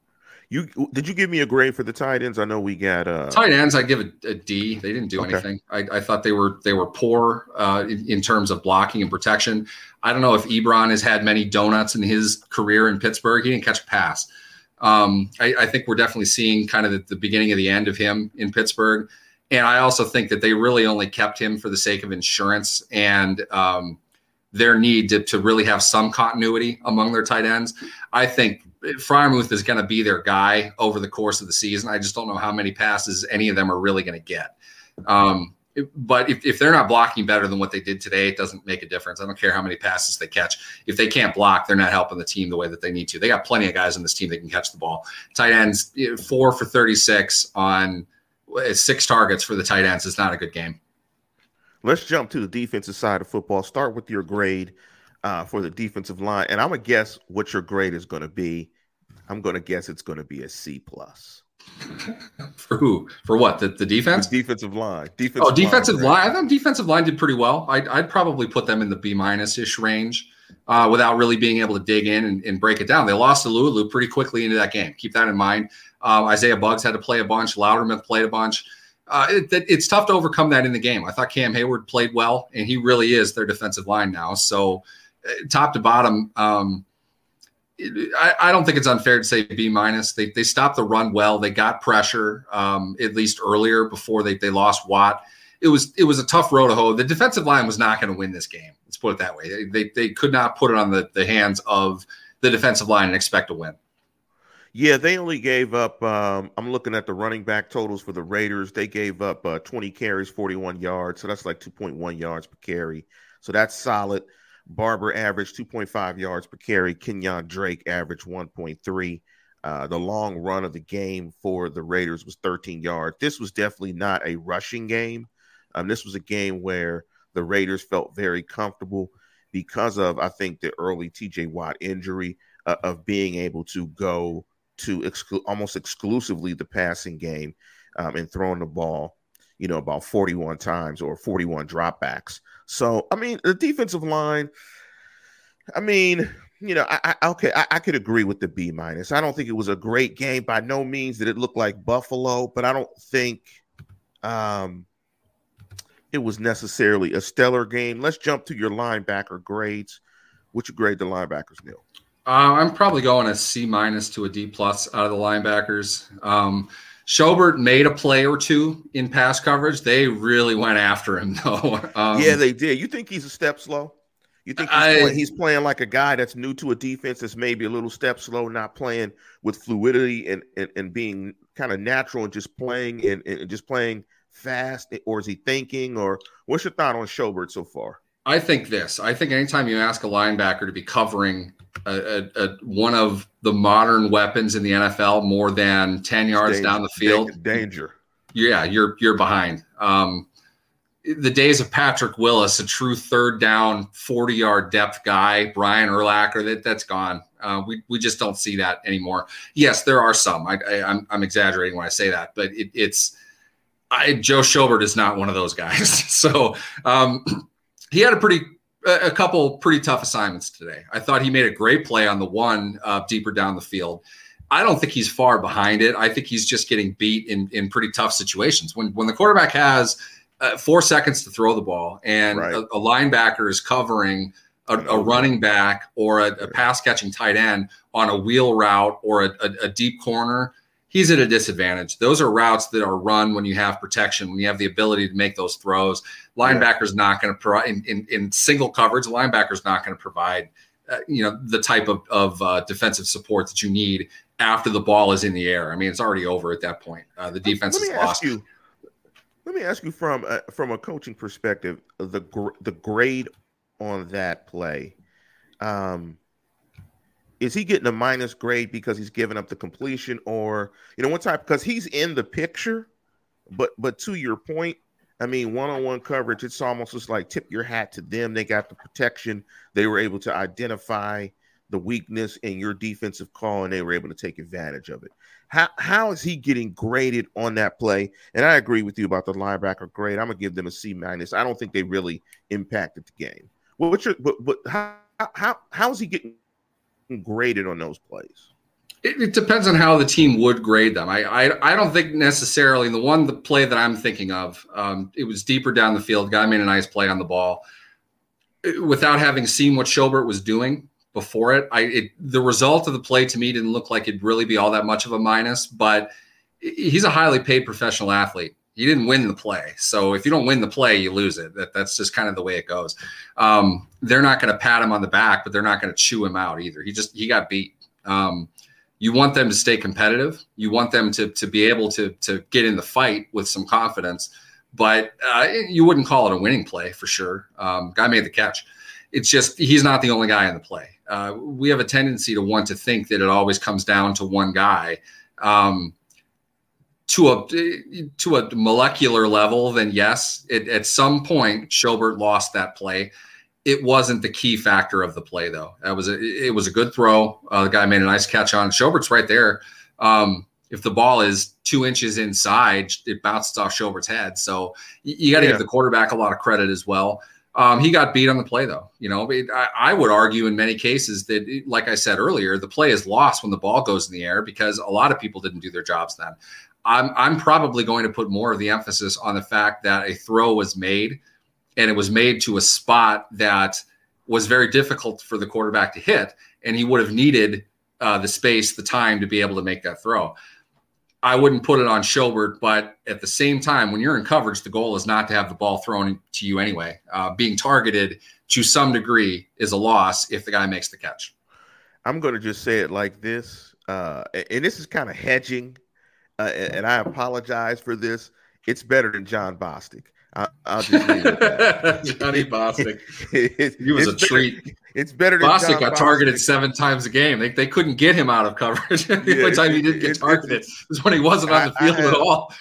You did you give me a grade for the tight ends? I know we got uh tight ends. I give a, a D. They didn't do okay. anything. I, I, thought they were they were poor uh, in, in, terms of blocking and protection. I don't know if Ebron has had many donuts in his career in Pittsburgh. He didn't catch a pass. Um, I, I, think we're definitely seeing kind of the, the, beginning of the end of him in Pittsburgh. And I also think that they really only kept him for the sake of insurance and um, their need to, to really have some continuity among their tight ends. I think Freiermuth is going to be their guy over the course of the season. I just don't know how many passes any of them are really going to get. Um, but if, if they're not blocking better than what they did today, it doesn't make a difference. I don't care how many passes they catch. If they can't block, they're not helping the team the way that they need to. They got plenty of guys on this team that can catch the ball. Tight ends, four for 36 on six targets for the tight ends is not a good game. Let's jump to the defensive side of football. Start with your grade uh, for the defensive line. And I'm going to guess what your grade is going to be. I'm going to guess it's going to be a C plus. For who? For what? The, the defense? The defensive line. Defensive oh, defensive line. line. I thought defensive line did pretty well. I'd, I'd probably put them in the B minus ish range uh, without really being able to dig in and, and, break it down. They lost Alualu pretty quickly into that game. Keep that in mind. Uh, Isaiah Buggs had to play a bunch. Loudermilk played a bunch. Uh, it, it's tough to overcome that in the game. I thought Cam Heyward played well, and he really is their defensive line now. So, uh, top to bottom, um, I, I, don't think it's unfair to say B minus. They they stopped the run well. They got pressure um, at least earlier before they they lost Watt. It was it was a tough road to hoe. The defensive line was not going to win this game. Let's put it that way. They, they, they could not put it on the the hands of the defensive line and expect to win. Yeah, they only gave up. Um, I'm looking at the running back totals for the Raiders. They gave up uh, 20 carries, 41 yards. So that's like 2.1 yards per carry. So that's solid. Barber averaged 2.5 yards per carry. Kenyon Drake averaged 1.3. Uh, the long run of the game for the Raiders was 13 yards. This was definitely not a rushing game. Um, this was a game where the Raiders felt very comfortable because of, I think, the early TJ Watt injury uh, of being able to go to exclu- almost exclusively the passing game um, and throwing the ball, you know, about 41 times or 41 dropbacks. So, I mean, the defensive line, I mean, you know, I, I okay, I, I, could agree with the B minus. I don't think it was a great game. By no means did it look like Buffalo, but I don't think um, it was necessarily a stellar game. Let's jump to your linebacker grades. What you grade the linebackers, Neil? Uh, I'm probably going a C minus to a D plus out of the linebackers. Um, Schobert made a play or two in pass coverage. They really went after him, though. Um, yeah, they did. You think he's a step slow? You think he's, I, playing, he's, playing, like a guy that's new to a defense that's maybe a little step slow, not playing with fluidity and and, and being kind of natural and just playing and, and just playing fast, or is he thinking? Or what's your thought on Schobert so far? I think this. I think anytime you ask a linebacker to be covering a, a, one of the modern weapons in the NFL more than 10 yards danger, down the field. Danger. Yeah, you're you're behind. Um, the days of Patrick Willis, a true third down, 40 yard depth guy, Brian Urlacher, that, that's gone. Uh, we, we just don't see that anymore. Yes, there are some. I, I, am I'm, I'm exaggerating when I say that, but it, it's I, Joe Schobert is not one of those guys. so um, he had a pretty a couple pretty tough assignments today. I thought he made a great play on the one uh, deeper down the field. I don't think he's far behind it. I think he's just getting beat in in pretty tough situations. When when the quarterback has uh, four seconds to throw the ball and right. a, a, linebacker is covering a, a running back or a, a pass catching tight end on a wheel route or a, deep corner, he's at a disadvantage. Those are routes that are run when you have protection, when you have the ability to make those throws. Linebacker's yeah. not going to provide in, in, in, single coverage. Linebacker's not going to provide, uh, you know, the type of, of uh, defensive support that you need after the ball is in the air. I mean, it's already over at that point. Uh, the defense is lost. You, Let me ask you from from a coaching perspective, the gr- the grade on that play. Um, is he getting a minus grade because he's giving up the completion, or you know, one type because he's in the picture, but but to your point, I mean, one on one coverage, it's almost just like tip your hat to them. They got the protection. They were able to identify the weakness in your defensive call, and they were able to take advantage of it. How how is he getting graded on that play? And I agree with you about the linebacker grade. I'm gonna give them a C minus. I don't think they really impacted the game. What's your but but how how how is he getting graded on those plays? It, it, depends on how the team would grade them. I, I, I don't think necessarily the one the play that I'm thinking of. Um, it was deeper down the field. Guy made a nice play on the ball. Without having seen what Schobert was doing before it, I it, the result of the play to me didn't look like it'd really be all that much of a minus. But he's a highly paid professional athlete. He didn't win the play, so if you don't win the play, you lose it. That, that's just kind of the way it goes. Um, they're not going to pat him on the back, but they're not going to chew him out either. He just he got beat. Um, you want them to stay competitive. You want them to to be able to to get in the fight with some confidence. But uh, you wouldn't call it a winning play for sure. Um, guy made the catch. It's just he's not the only guy in the play. Uh, we have a tendency to want to think that it always comes down to one guy. Um, to a to a molecular level, then yes, it, at some point Schobert lost that play it wasn't the key factor of the play, though. That was a, it was a good throw. Uh, the guy made a nice catch on. Schobert's right there. Um, if the ball is two inches inside, it bounces off Schobert's head. So you, you got to yeah. give the quarterback a lot of credit as well. Um, he got beat on the play, though. You know, I, I, would argue in many cases that, like I said earlier, the play is lost when the ball goes in the air because a lot of people didn't do their jobs then. I'm, I'm probably going to put more of the emphasis on the fact that a throw was made – and it was made to a spot that was very difficult for the quarterback to hit, and he would have needed uh, the space, the time to be able to make that throw. I wouldn't put it on Schobert, but at the same time, when you're in coverage, the goal is not to have the ball thrown to you anyway. Uh, being targeted to some degree is a loss if the guy makes the catch. I'm going to just say it like this, uh, and this is kind of hedging, uh, and I apologize for this. It's better than Jon Bostic. I, will just leave it Johnny Bostic. he was a better, treat. It's better than Bostic John got Bostic. targeted seven times a game. They, they couldn't get him out of coverage. the yeah, only time he did get targeted was when he wasn't on the field have, at all.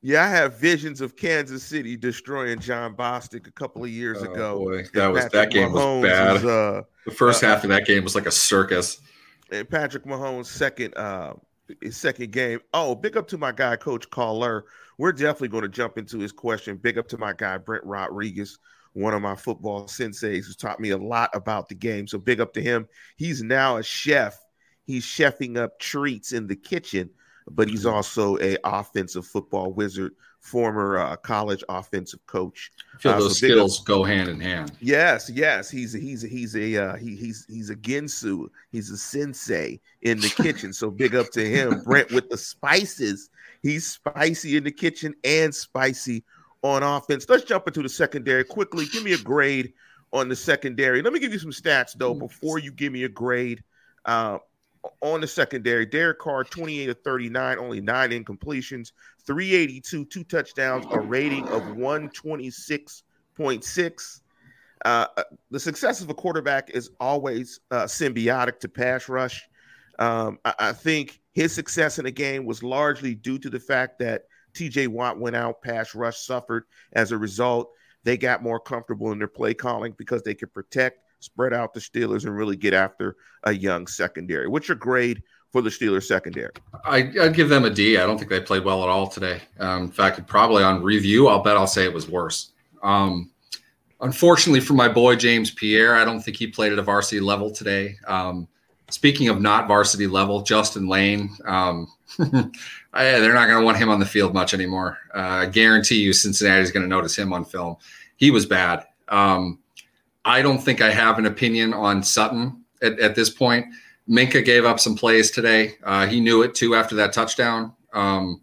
yeah, I have visions of Kansas City destroying Jon Bostic a couple of years oh, ago. Boy. That was that game Mahomes was bad. Was, uh, the first uh, half of that game was like a circus. And Patrick Mahomes' second uh, his second game. Oh, big up to my guy, Coach Caller we're definitely going to jump into his question. Big up to my guy, Brent Rodriguez, one of my football senseis who's taught me a lot about the game. So big up to him. He's now a chef. He's chefing up treats in the kitchen, but he's also a offensive football wizard, former uh, college offensive coach. I feel uh, those so skills up. go hand in hand. Yes, yes. He's a, he's a, he's a uh, he, he's he's a ginsu. He's a sensei in the kitchen. So big up to him, Brent, with the spices He's spicy in the kitchen and spicy on offense. Let's jump into the secondary quickly. Give me a grade on the secondary. Let me give you some stats though before you give me a grade. Uh, on the secondary, Derek Carr, 28 of 39, only nine incompletions, 382, two touchdowns, a rating of 126.6. Uh, uh, the success of a quarterback is always uh, symbiotic to pass rush. Um, I, I, think his success in the game was largely due to the fact that TJ Watt went out, pass rush suffered. As a result, they got more comfortable in their play calling because they could protect, spread out the Steelers, and really get after a young secondary. What's your grade for the Steelers secondary? I, would give them a D. I don't think they played well at all today. Um, in fact, probably on review, I'll bet I'll say it was worse. Um, unfortunately for my boy James Pierre, I don't think he played at a varsity level today. Um, Speaking of not varsity level, Justin Layne, um, I, they're not going to want him on the field much anymore. Uh, I guarantee you Cincinnati's going to notice him on film. He was bad. Um, I don't think I have an opinion on Sutton at, at this point. Minkah gave up some plays today. Uh, he knew it too after that touchdown. Um,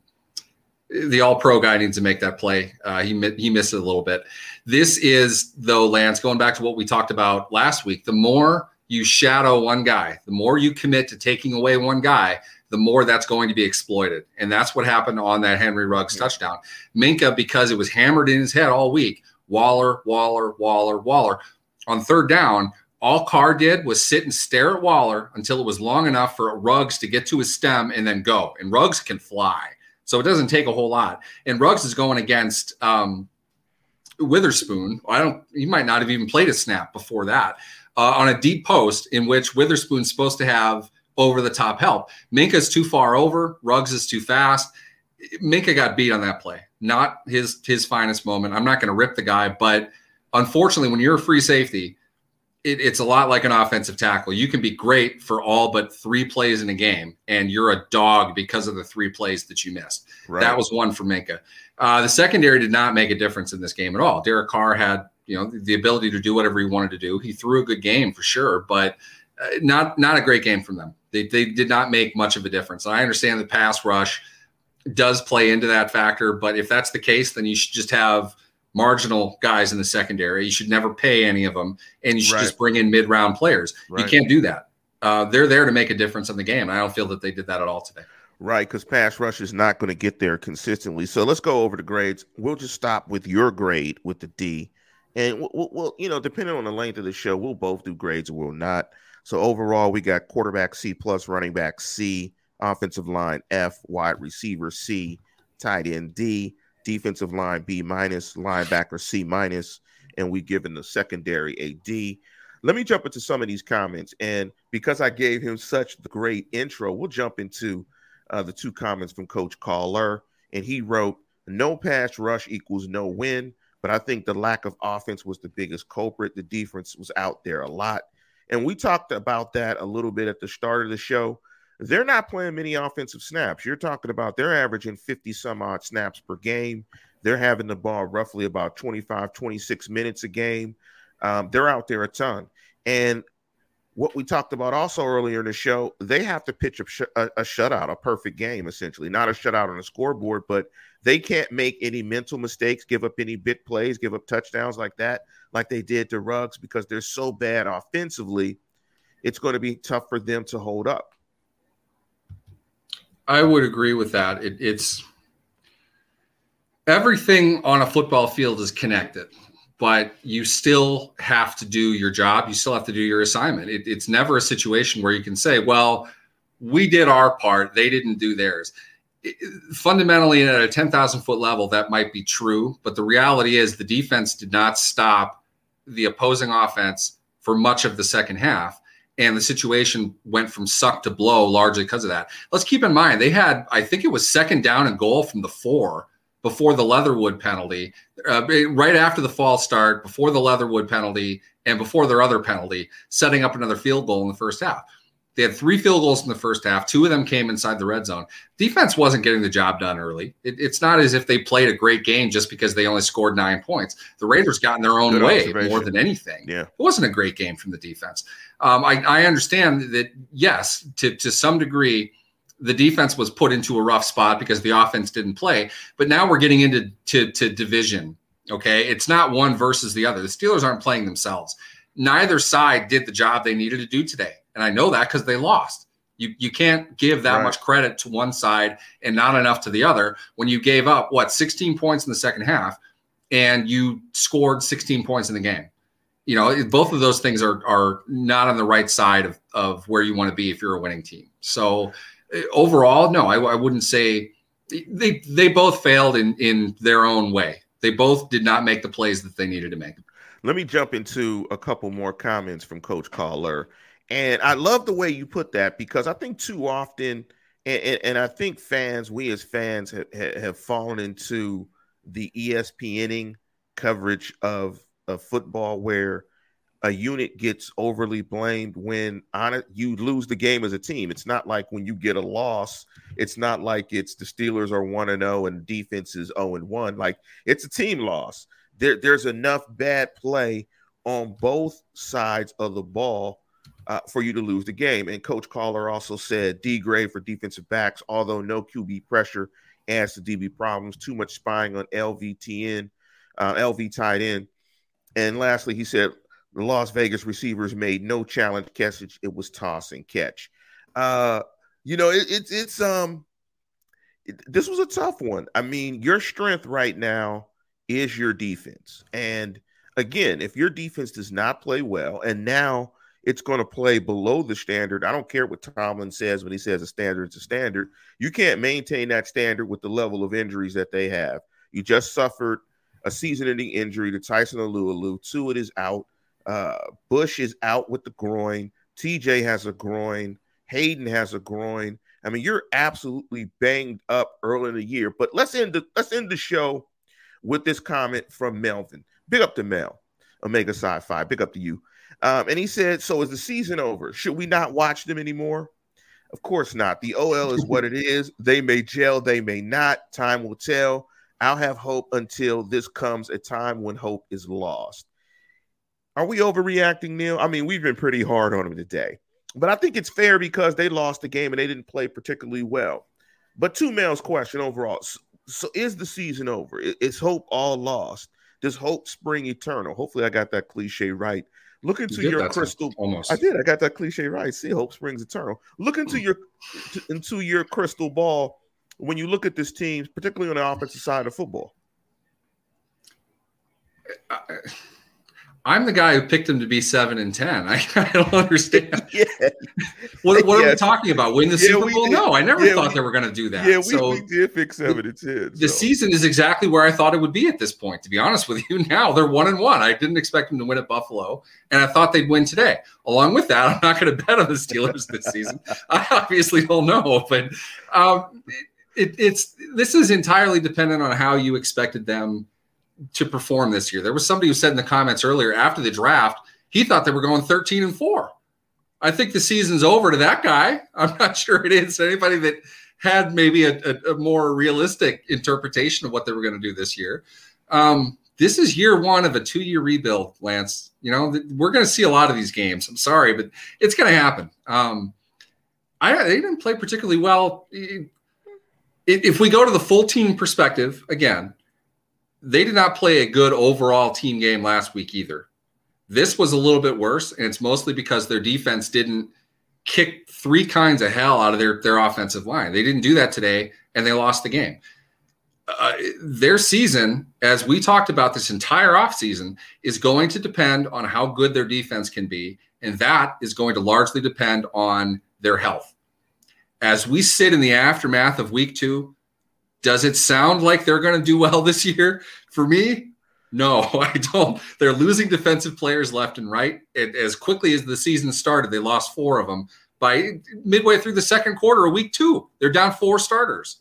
the All Pro guy needs to make that play. Uh, he he missed it a little bit. This is though, Lance. Going back to what we talked about last week, the more you shadow one guy, the more you commit to taking away one guy, the more that's going to be exploited. And that's what happened on that Henry Ruggs touchdown. Minkah, because it was hammered in his head all week, Waller, Waller, Waller, Waller. On third down, all Carr did was sit and stare at Waller until it was long enough for Ruggs to get to his stem and then go. And Ruggs can fly. So it doesn't take a whole lot. And Ruggs is going against um, Witherspoon. I don't, he might not have even played a snap before that uh, on a deep post in which Witherspoon's supposed to have over the top help. Minkah's too far over. Ruggs is too fast. Minkah got beat on that play. Not his his finest moment. I'm not going to rip the guy, but unfortunately, when you're a free safety, it, it's a lot like an offensive tackle. You can be great for all but three plays in a game, and you're a dog because of the three plays that you missed. Right. That was one for Minkah. Uh, the secondary did not make a difference in this game at all. Derek Carr had you know the ability to do whatever he wanted to do. He threw a good game for sure, but uh, not not a great game from them. They, they did not make much of a difference. I understand the pass rush does play into that factor, but if that's the case, then you should just have marginal guys in the secondary. You should never pay any of them, and you should right. just bring in mid round players. Right. You can't do that. Uh, they're there to make a difference in the game. I don't feel that they did that at all today. Right, because pass rush is not going to get there consistently. So let's go over the grades. We'll just stop with your grade with the D, and we'll, we'll you know, depending on the length of the show, we'll both do grades or we'll not. So overall, we got quarterback C plus, running back C, offensive line F, wide receiver C, tight end D, defensive line B minus, linebacker C minus, and we given the secondary a D. Let me jump into some of these comments, and because I gave him such the great intro, we'll jump into uh, the two comments from Coach Caller, and he wrote, "No pass rush equals no win." But I think the lack of offense was the biggest culprit. The defense was out there a lot. And we talked about that a little bit at the start of the show. They're not playing many offensive snaps. You're talking about they're averaging 50 some odd snaps per game. They're having the ball roughly about 25, 26 minutes a game. Um, they're out there a ton. And what we talked about also earlier in the show, they have to pitch a, sh- a, a, shutout, a perfect game, essentially. Not a shutout on the scoreboard, but they can't make any mental mistakes, give up any bit plays, give up touchdowns like that, like they did to Ruggs, because they're so bad offensively. It's going to be tough for them to hold up. I would agree with that. It, it's everything on a football field is connected but you still have to do your job. You still have to do your assignment. It, it's never a situation where you can say, well, we did our part, they didn't do theirs. Fundamentally, at a 10,000 foot level, that might be true. But the reality is the defense did not stop the opposing offense for much of the second half. And the situation went from suck to blow largely because of that. Let's keep in mind, they had, I think it was second down and goal from the four before the Leatherwood penalty, uh, right after the fall start, before the Leatherwood penalty, and before their other penalty, setting up another field goal in the first half. They had three field goals in the first half. Two of them came inside the red zone. Defense wasn't getting the job done early. It, it's not as if they played a great game just because they only scored nine points. The Raiders got in their own Good way more than anything. Yeah. It wasn't a great game from the defense. Um, I, I understand that, yes, to, to some degree, the defense was put into a rough spot because the offense didn't play. But now we're getting into to, to division. Okay. It's not one versus the other. The Steelers aren't playing themselves. Neither side did the job they needed to do today. And I know that because they lost. You, you can't give that right. much credit to one side and not enough to the other when you gave up what 16 points in the second half and you scored 16 points in the game. You know, both of those things are are not on the right side of, of where you want to be if you're a winning team. So eh, overall, no, I, I wouldn't say they they both failed in in their own way. They both did not make the plays that they needed to make. Let me jump into a couple more comments from Coach Caller. And I love the way you put that because I think too often, and, and, and I think fans, we as fans have, have fallen into the ESPNing coverage of, of football where a unit gets overly blamed when on you lose the game as a team. It's not like when you get a loss, it's not like it's the Steelers are 1 and 0 and defense is 0 and 1. Like it's a team loss. There, there's enough bad play on both sides of the ball uh, for you to lose the game. And Coach Caller also said D grade for defensive backs, although no QB pressure adds to DB problems. Too much spying on LVTN, uh, LV tied in. And lastly, he said the Las Vegas receivers made no challenge catch. It was toss and catch. Uh, you know, it, it's it's um, it, this was a tough one. I mean, your strength right now is your defense, and again, if your defense does not play well, and now it's going to play below the standard. I don't care what Tomlin says when he says a standard is a standard. You can't maintain that standard with the level of injuries that they have. You just suffered a season-ending injury to Tyson Alualu. Tuitt is out. Uh, Bush is out with the groin. TJ has a groin. Haden has a groin. I mean, you're absolutely banged up early in the year. But let's end the let's end the show with this comment from Melvin. Big up to Mel, Omega Sci-Fi. Big up to you. Um, and he said, "So is the season over? Should we not watch them anymore?" Of course not. The OL is what it is. They may gel, they may not. Time will tell. I'll have hope until this comes a time when hope is lost. Are we overreacting, Neil? I mean, we've been pretty hard on them today, but I think it's fair because they lost the game and they didn't play particularly well. But two Mel's question overall: so, so is the season over? Is hope all lost? Does hope spring eternal? Hopefully, I got that cliche right. Look into you your crystal. Almost. I did. I got that cliche right. See, hope springs eternal. Look into your into your crystal ball when you look at this team, particularly on the offensive side of football. I, I'm the guy who picked him to be seven and ten. I, I don't understand. yeah. What, what yeah. are we talking about? Win the yeah, Super Bowl? No, I never thought we, they were going to do that. Yeah, we, so we did pick seven and ten. The so. season is exactly where I thought it would be at this point. To be honest with you, now they're one and one. I didn't expect them to win at Buffalo, and I thought they'd win today. Along with that, I'm not going to bet on the Steelers this season. I obviously don't know, but um, it, it's this is entirely dependent on how you expected them to perform this year. There was somebody who said in the comments earlier after the draft, he thought they were going 13 and 4. I think the season's over to that guy. I'm not sure it is anybody that had maybe a, a, a, more realistic interpretation of what they were going to do this year. Um, this is year one of a two year rebuild, Lance. You know, we're going to see a lot of these games. I'm sorry, but it's going to happen. Um, I, they didn't play particularly well. If we go to the full team perspective, again, they did not play a good overall team game last week either. This was a little bit worse, and it's mostly because their defense didn't kick three kinds of hell out of their, their offensive line. They didn't do that today, and they lost the game. Uh, their season, as we talked about this entire offseason, is going to depend on how good their defense can be. And that is going to largely depend on their health. As we sit in the aftermath of week two, does it sound like they're going to do well this year? For me, no, I don't. They're losing defensive players left and right. It, as quickly as the season started, they lost four of them. By midway through the second quarter of week two, they're down four starters.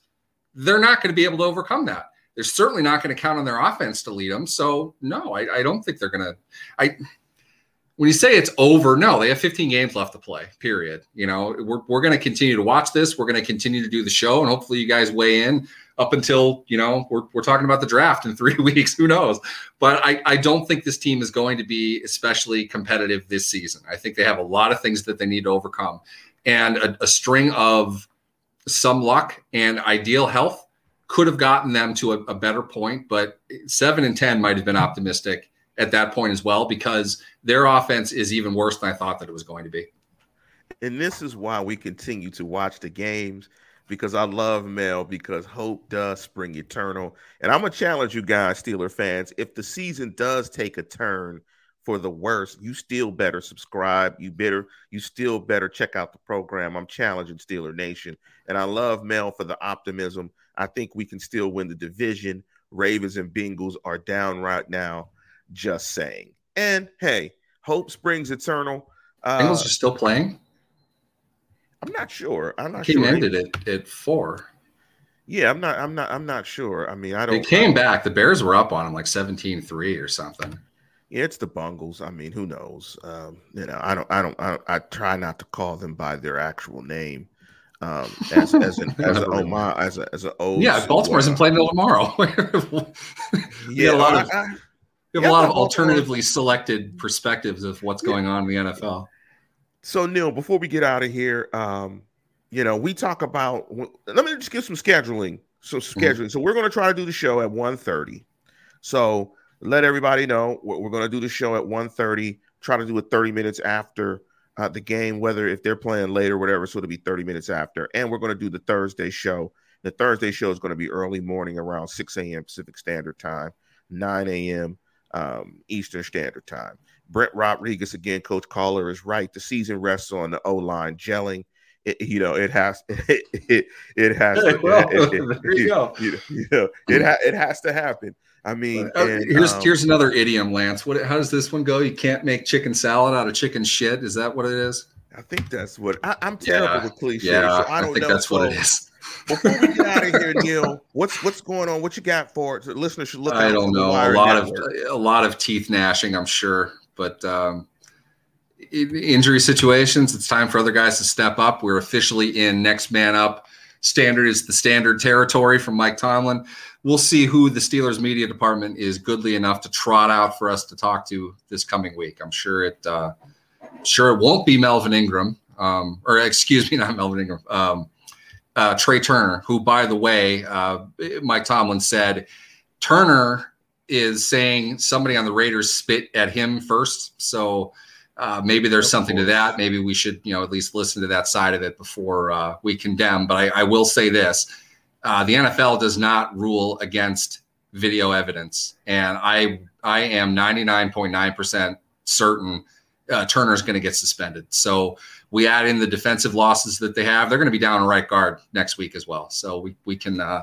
They're not going to be able to overcome that. They're certainly not going to count on their offense to lead them. So, no, I, I don't think they're going to. I when you say it's over, no, they have 15 games left to play, period. You know, we're, we're going to continue to watch this. We're going to continue to do the show, and hopefully, you guys weigh in up until you know we're, we're talking about the draft in three weeks who knows? But I, I don't think this team is going to be especially competitive this season. I think they have a lot of things that they need to overcome and a, a string of some luck and ideal health could have gotten them to a, a better point but seven and ten might have been optimistic at that point as well because their offense is even worse than i thought that it was going to be. And this is why we continue to watch the games because I love Mel because hope does spring eternal. And I'm gonna challenge you guys, Steeler fans. If the season does take a turn for the worse, you still better subscribe. You better, you still better check out the program. I'm challenging Steeler Nation, and I love Mel for the optimism. I think we can still win the division. Ravens and Bengals are down right now. Just saying. And hey, hope springs eternal. Uh, Bengals are still playing. I'm not sure. I'm not Team sure. ended at, at four. Yeah, I'm not. I'm not. I'm not sure. I mean, I don't. They came back. The Bears were up on them like 17-3 or something. Yeah, it's the Bungles. I mean, who knows? Um, you know, I don't. I don't. I, I, try not to call them by their actual name. Um, as as an as a Omar as a as an old. Yeah, Baltimore isn't playing until tomorrow. yeah, a lot of. I, we have yeah, a lot of alternatively selected perspectives of what's going on in the NFL. So Neil, before we get out of here, um, you know, we talk about. Let me just give some scheduling. So mm-hmm. scheduling. Mm-hmm. So we're going to try to do the show at 1.30. So let everybody know we're, we're going to do the show at 1.30. Try to do it 30 minutes after uh, the game, whether if they're playing later whatever. So it'll be 30 minutes after. And we're going to do the Thursday show. The Thursday show is going to be early morning around 6 a.m. Pacific Standard Time, 9 a.m. Um, Eastern Standard Time. Brent Rodriguez, again, Coach Caller is right. The season rests on the O line gelling. It, you know, it has it it, it has to, well, it, it, there you go. You, you know, it ha, it has to happen. I mean, uh, and, here's um, here's another idiom, Lance. What how does this one go? You can't make chicken salad out of chicken shit. Is that what it is? I think that's what I, am terrible yeah, with cliches. Yeah, so I don't I think know. that's so, what it is. Before we get out of here, Neil, what's what's going on? What you got for it? So listeners should look. I don't know. A lot network. of a lot of teeth gnashing, I'm sure, but um, injury situations. It's time for other guys to step up. We're officially in next man up. Standard is the standard territory from Mike Tomlin. We'll see who the Steelers media department is goodly enough to trot out for us to talk to this coming week. I'm sure it. Uh, sure, it won't be Melvin Ingram, um, or excuse me, not Melvin Ingram. Um, uh, Trai Turner, who, by the way, uh, Mike Tomlin said Turner is saying somebody on the Raiders spit at him first. So uh, maybe there's something to that. Maybe we should, you know, at least listen to that side of it before uh, we condemn. But I, I will say this: uh, the NFL does not rule against video evidence, and I I am 99.9 percent certain uh, Turner's going to get suspended. So we add in the defensive losses that they have; they're going to be down a right guard next week as well. So we we can uh,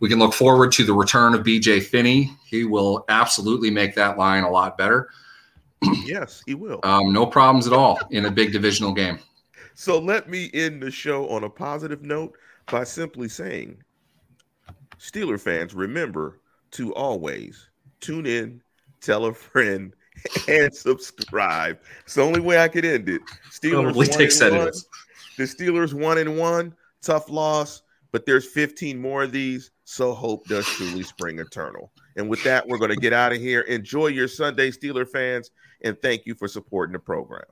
we can look forward to the return of BJ Finney. He will absolutely make that line a lot better yes, he will. Um, no problems at all in a big divisional game. So let me end the show on a positive note by simply saying, Steeler fans, remember to always tune in, tell a friend, and subscribe. It's the only way I could end it. Steelers Probably takes that one. The Steelers one and one, tough loss, but there's 15 more of these. So hope does truly spring eternal. And with that, we're going to get out of here. Enjoy your Sunday, Steeler fans and thank you for supporting the program.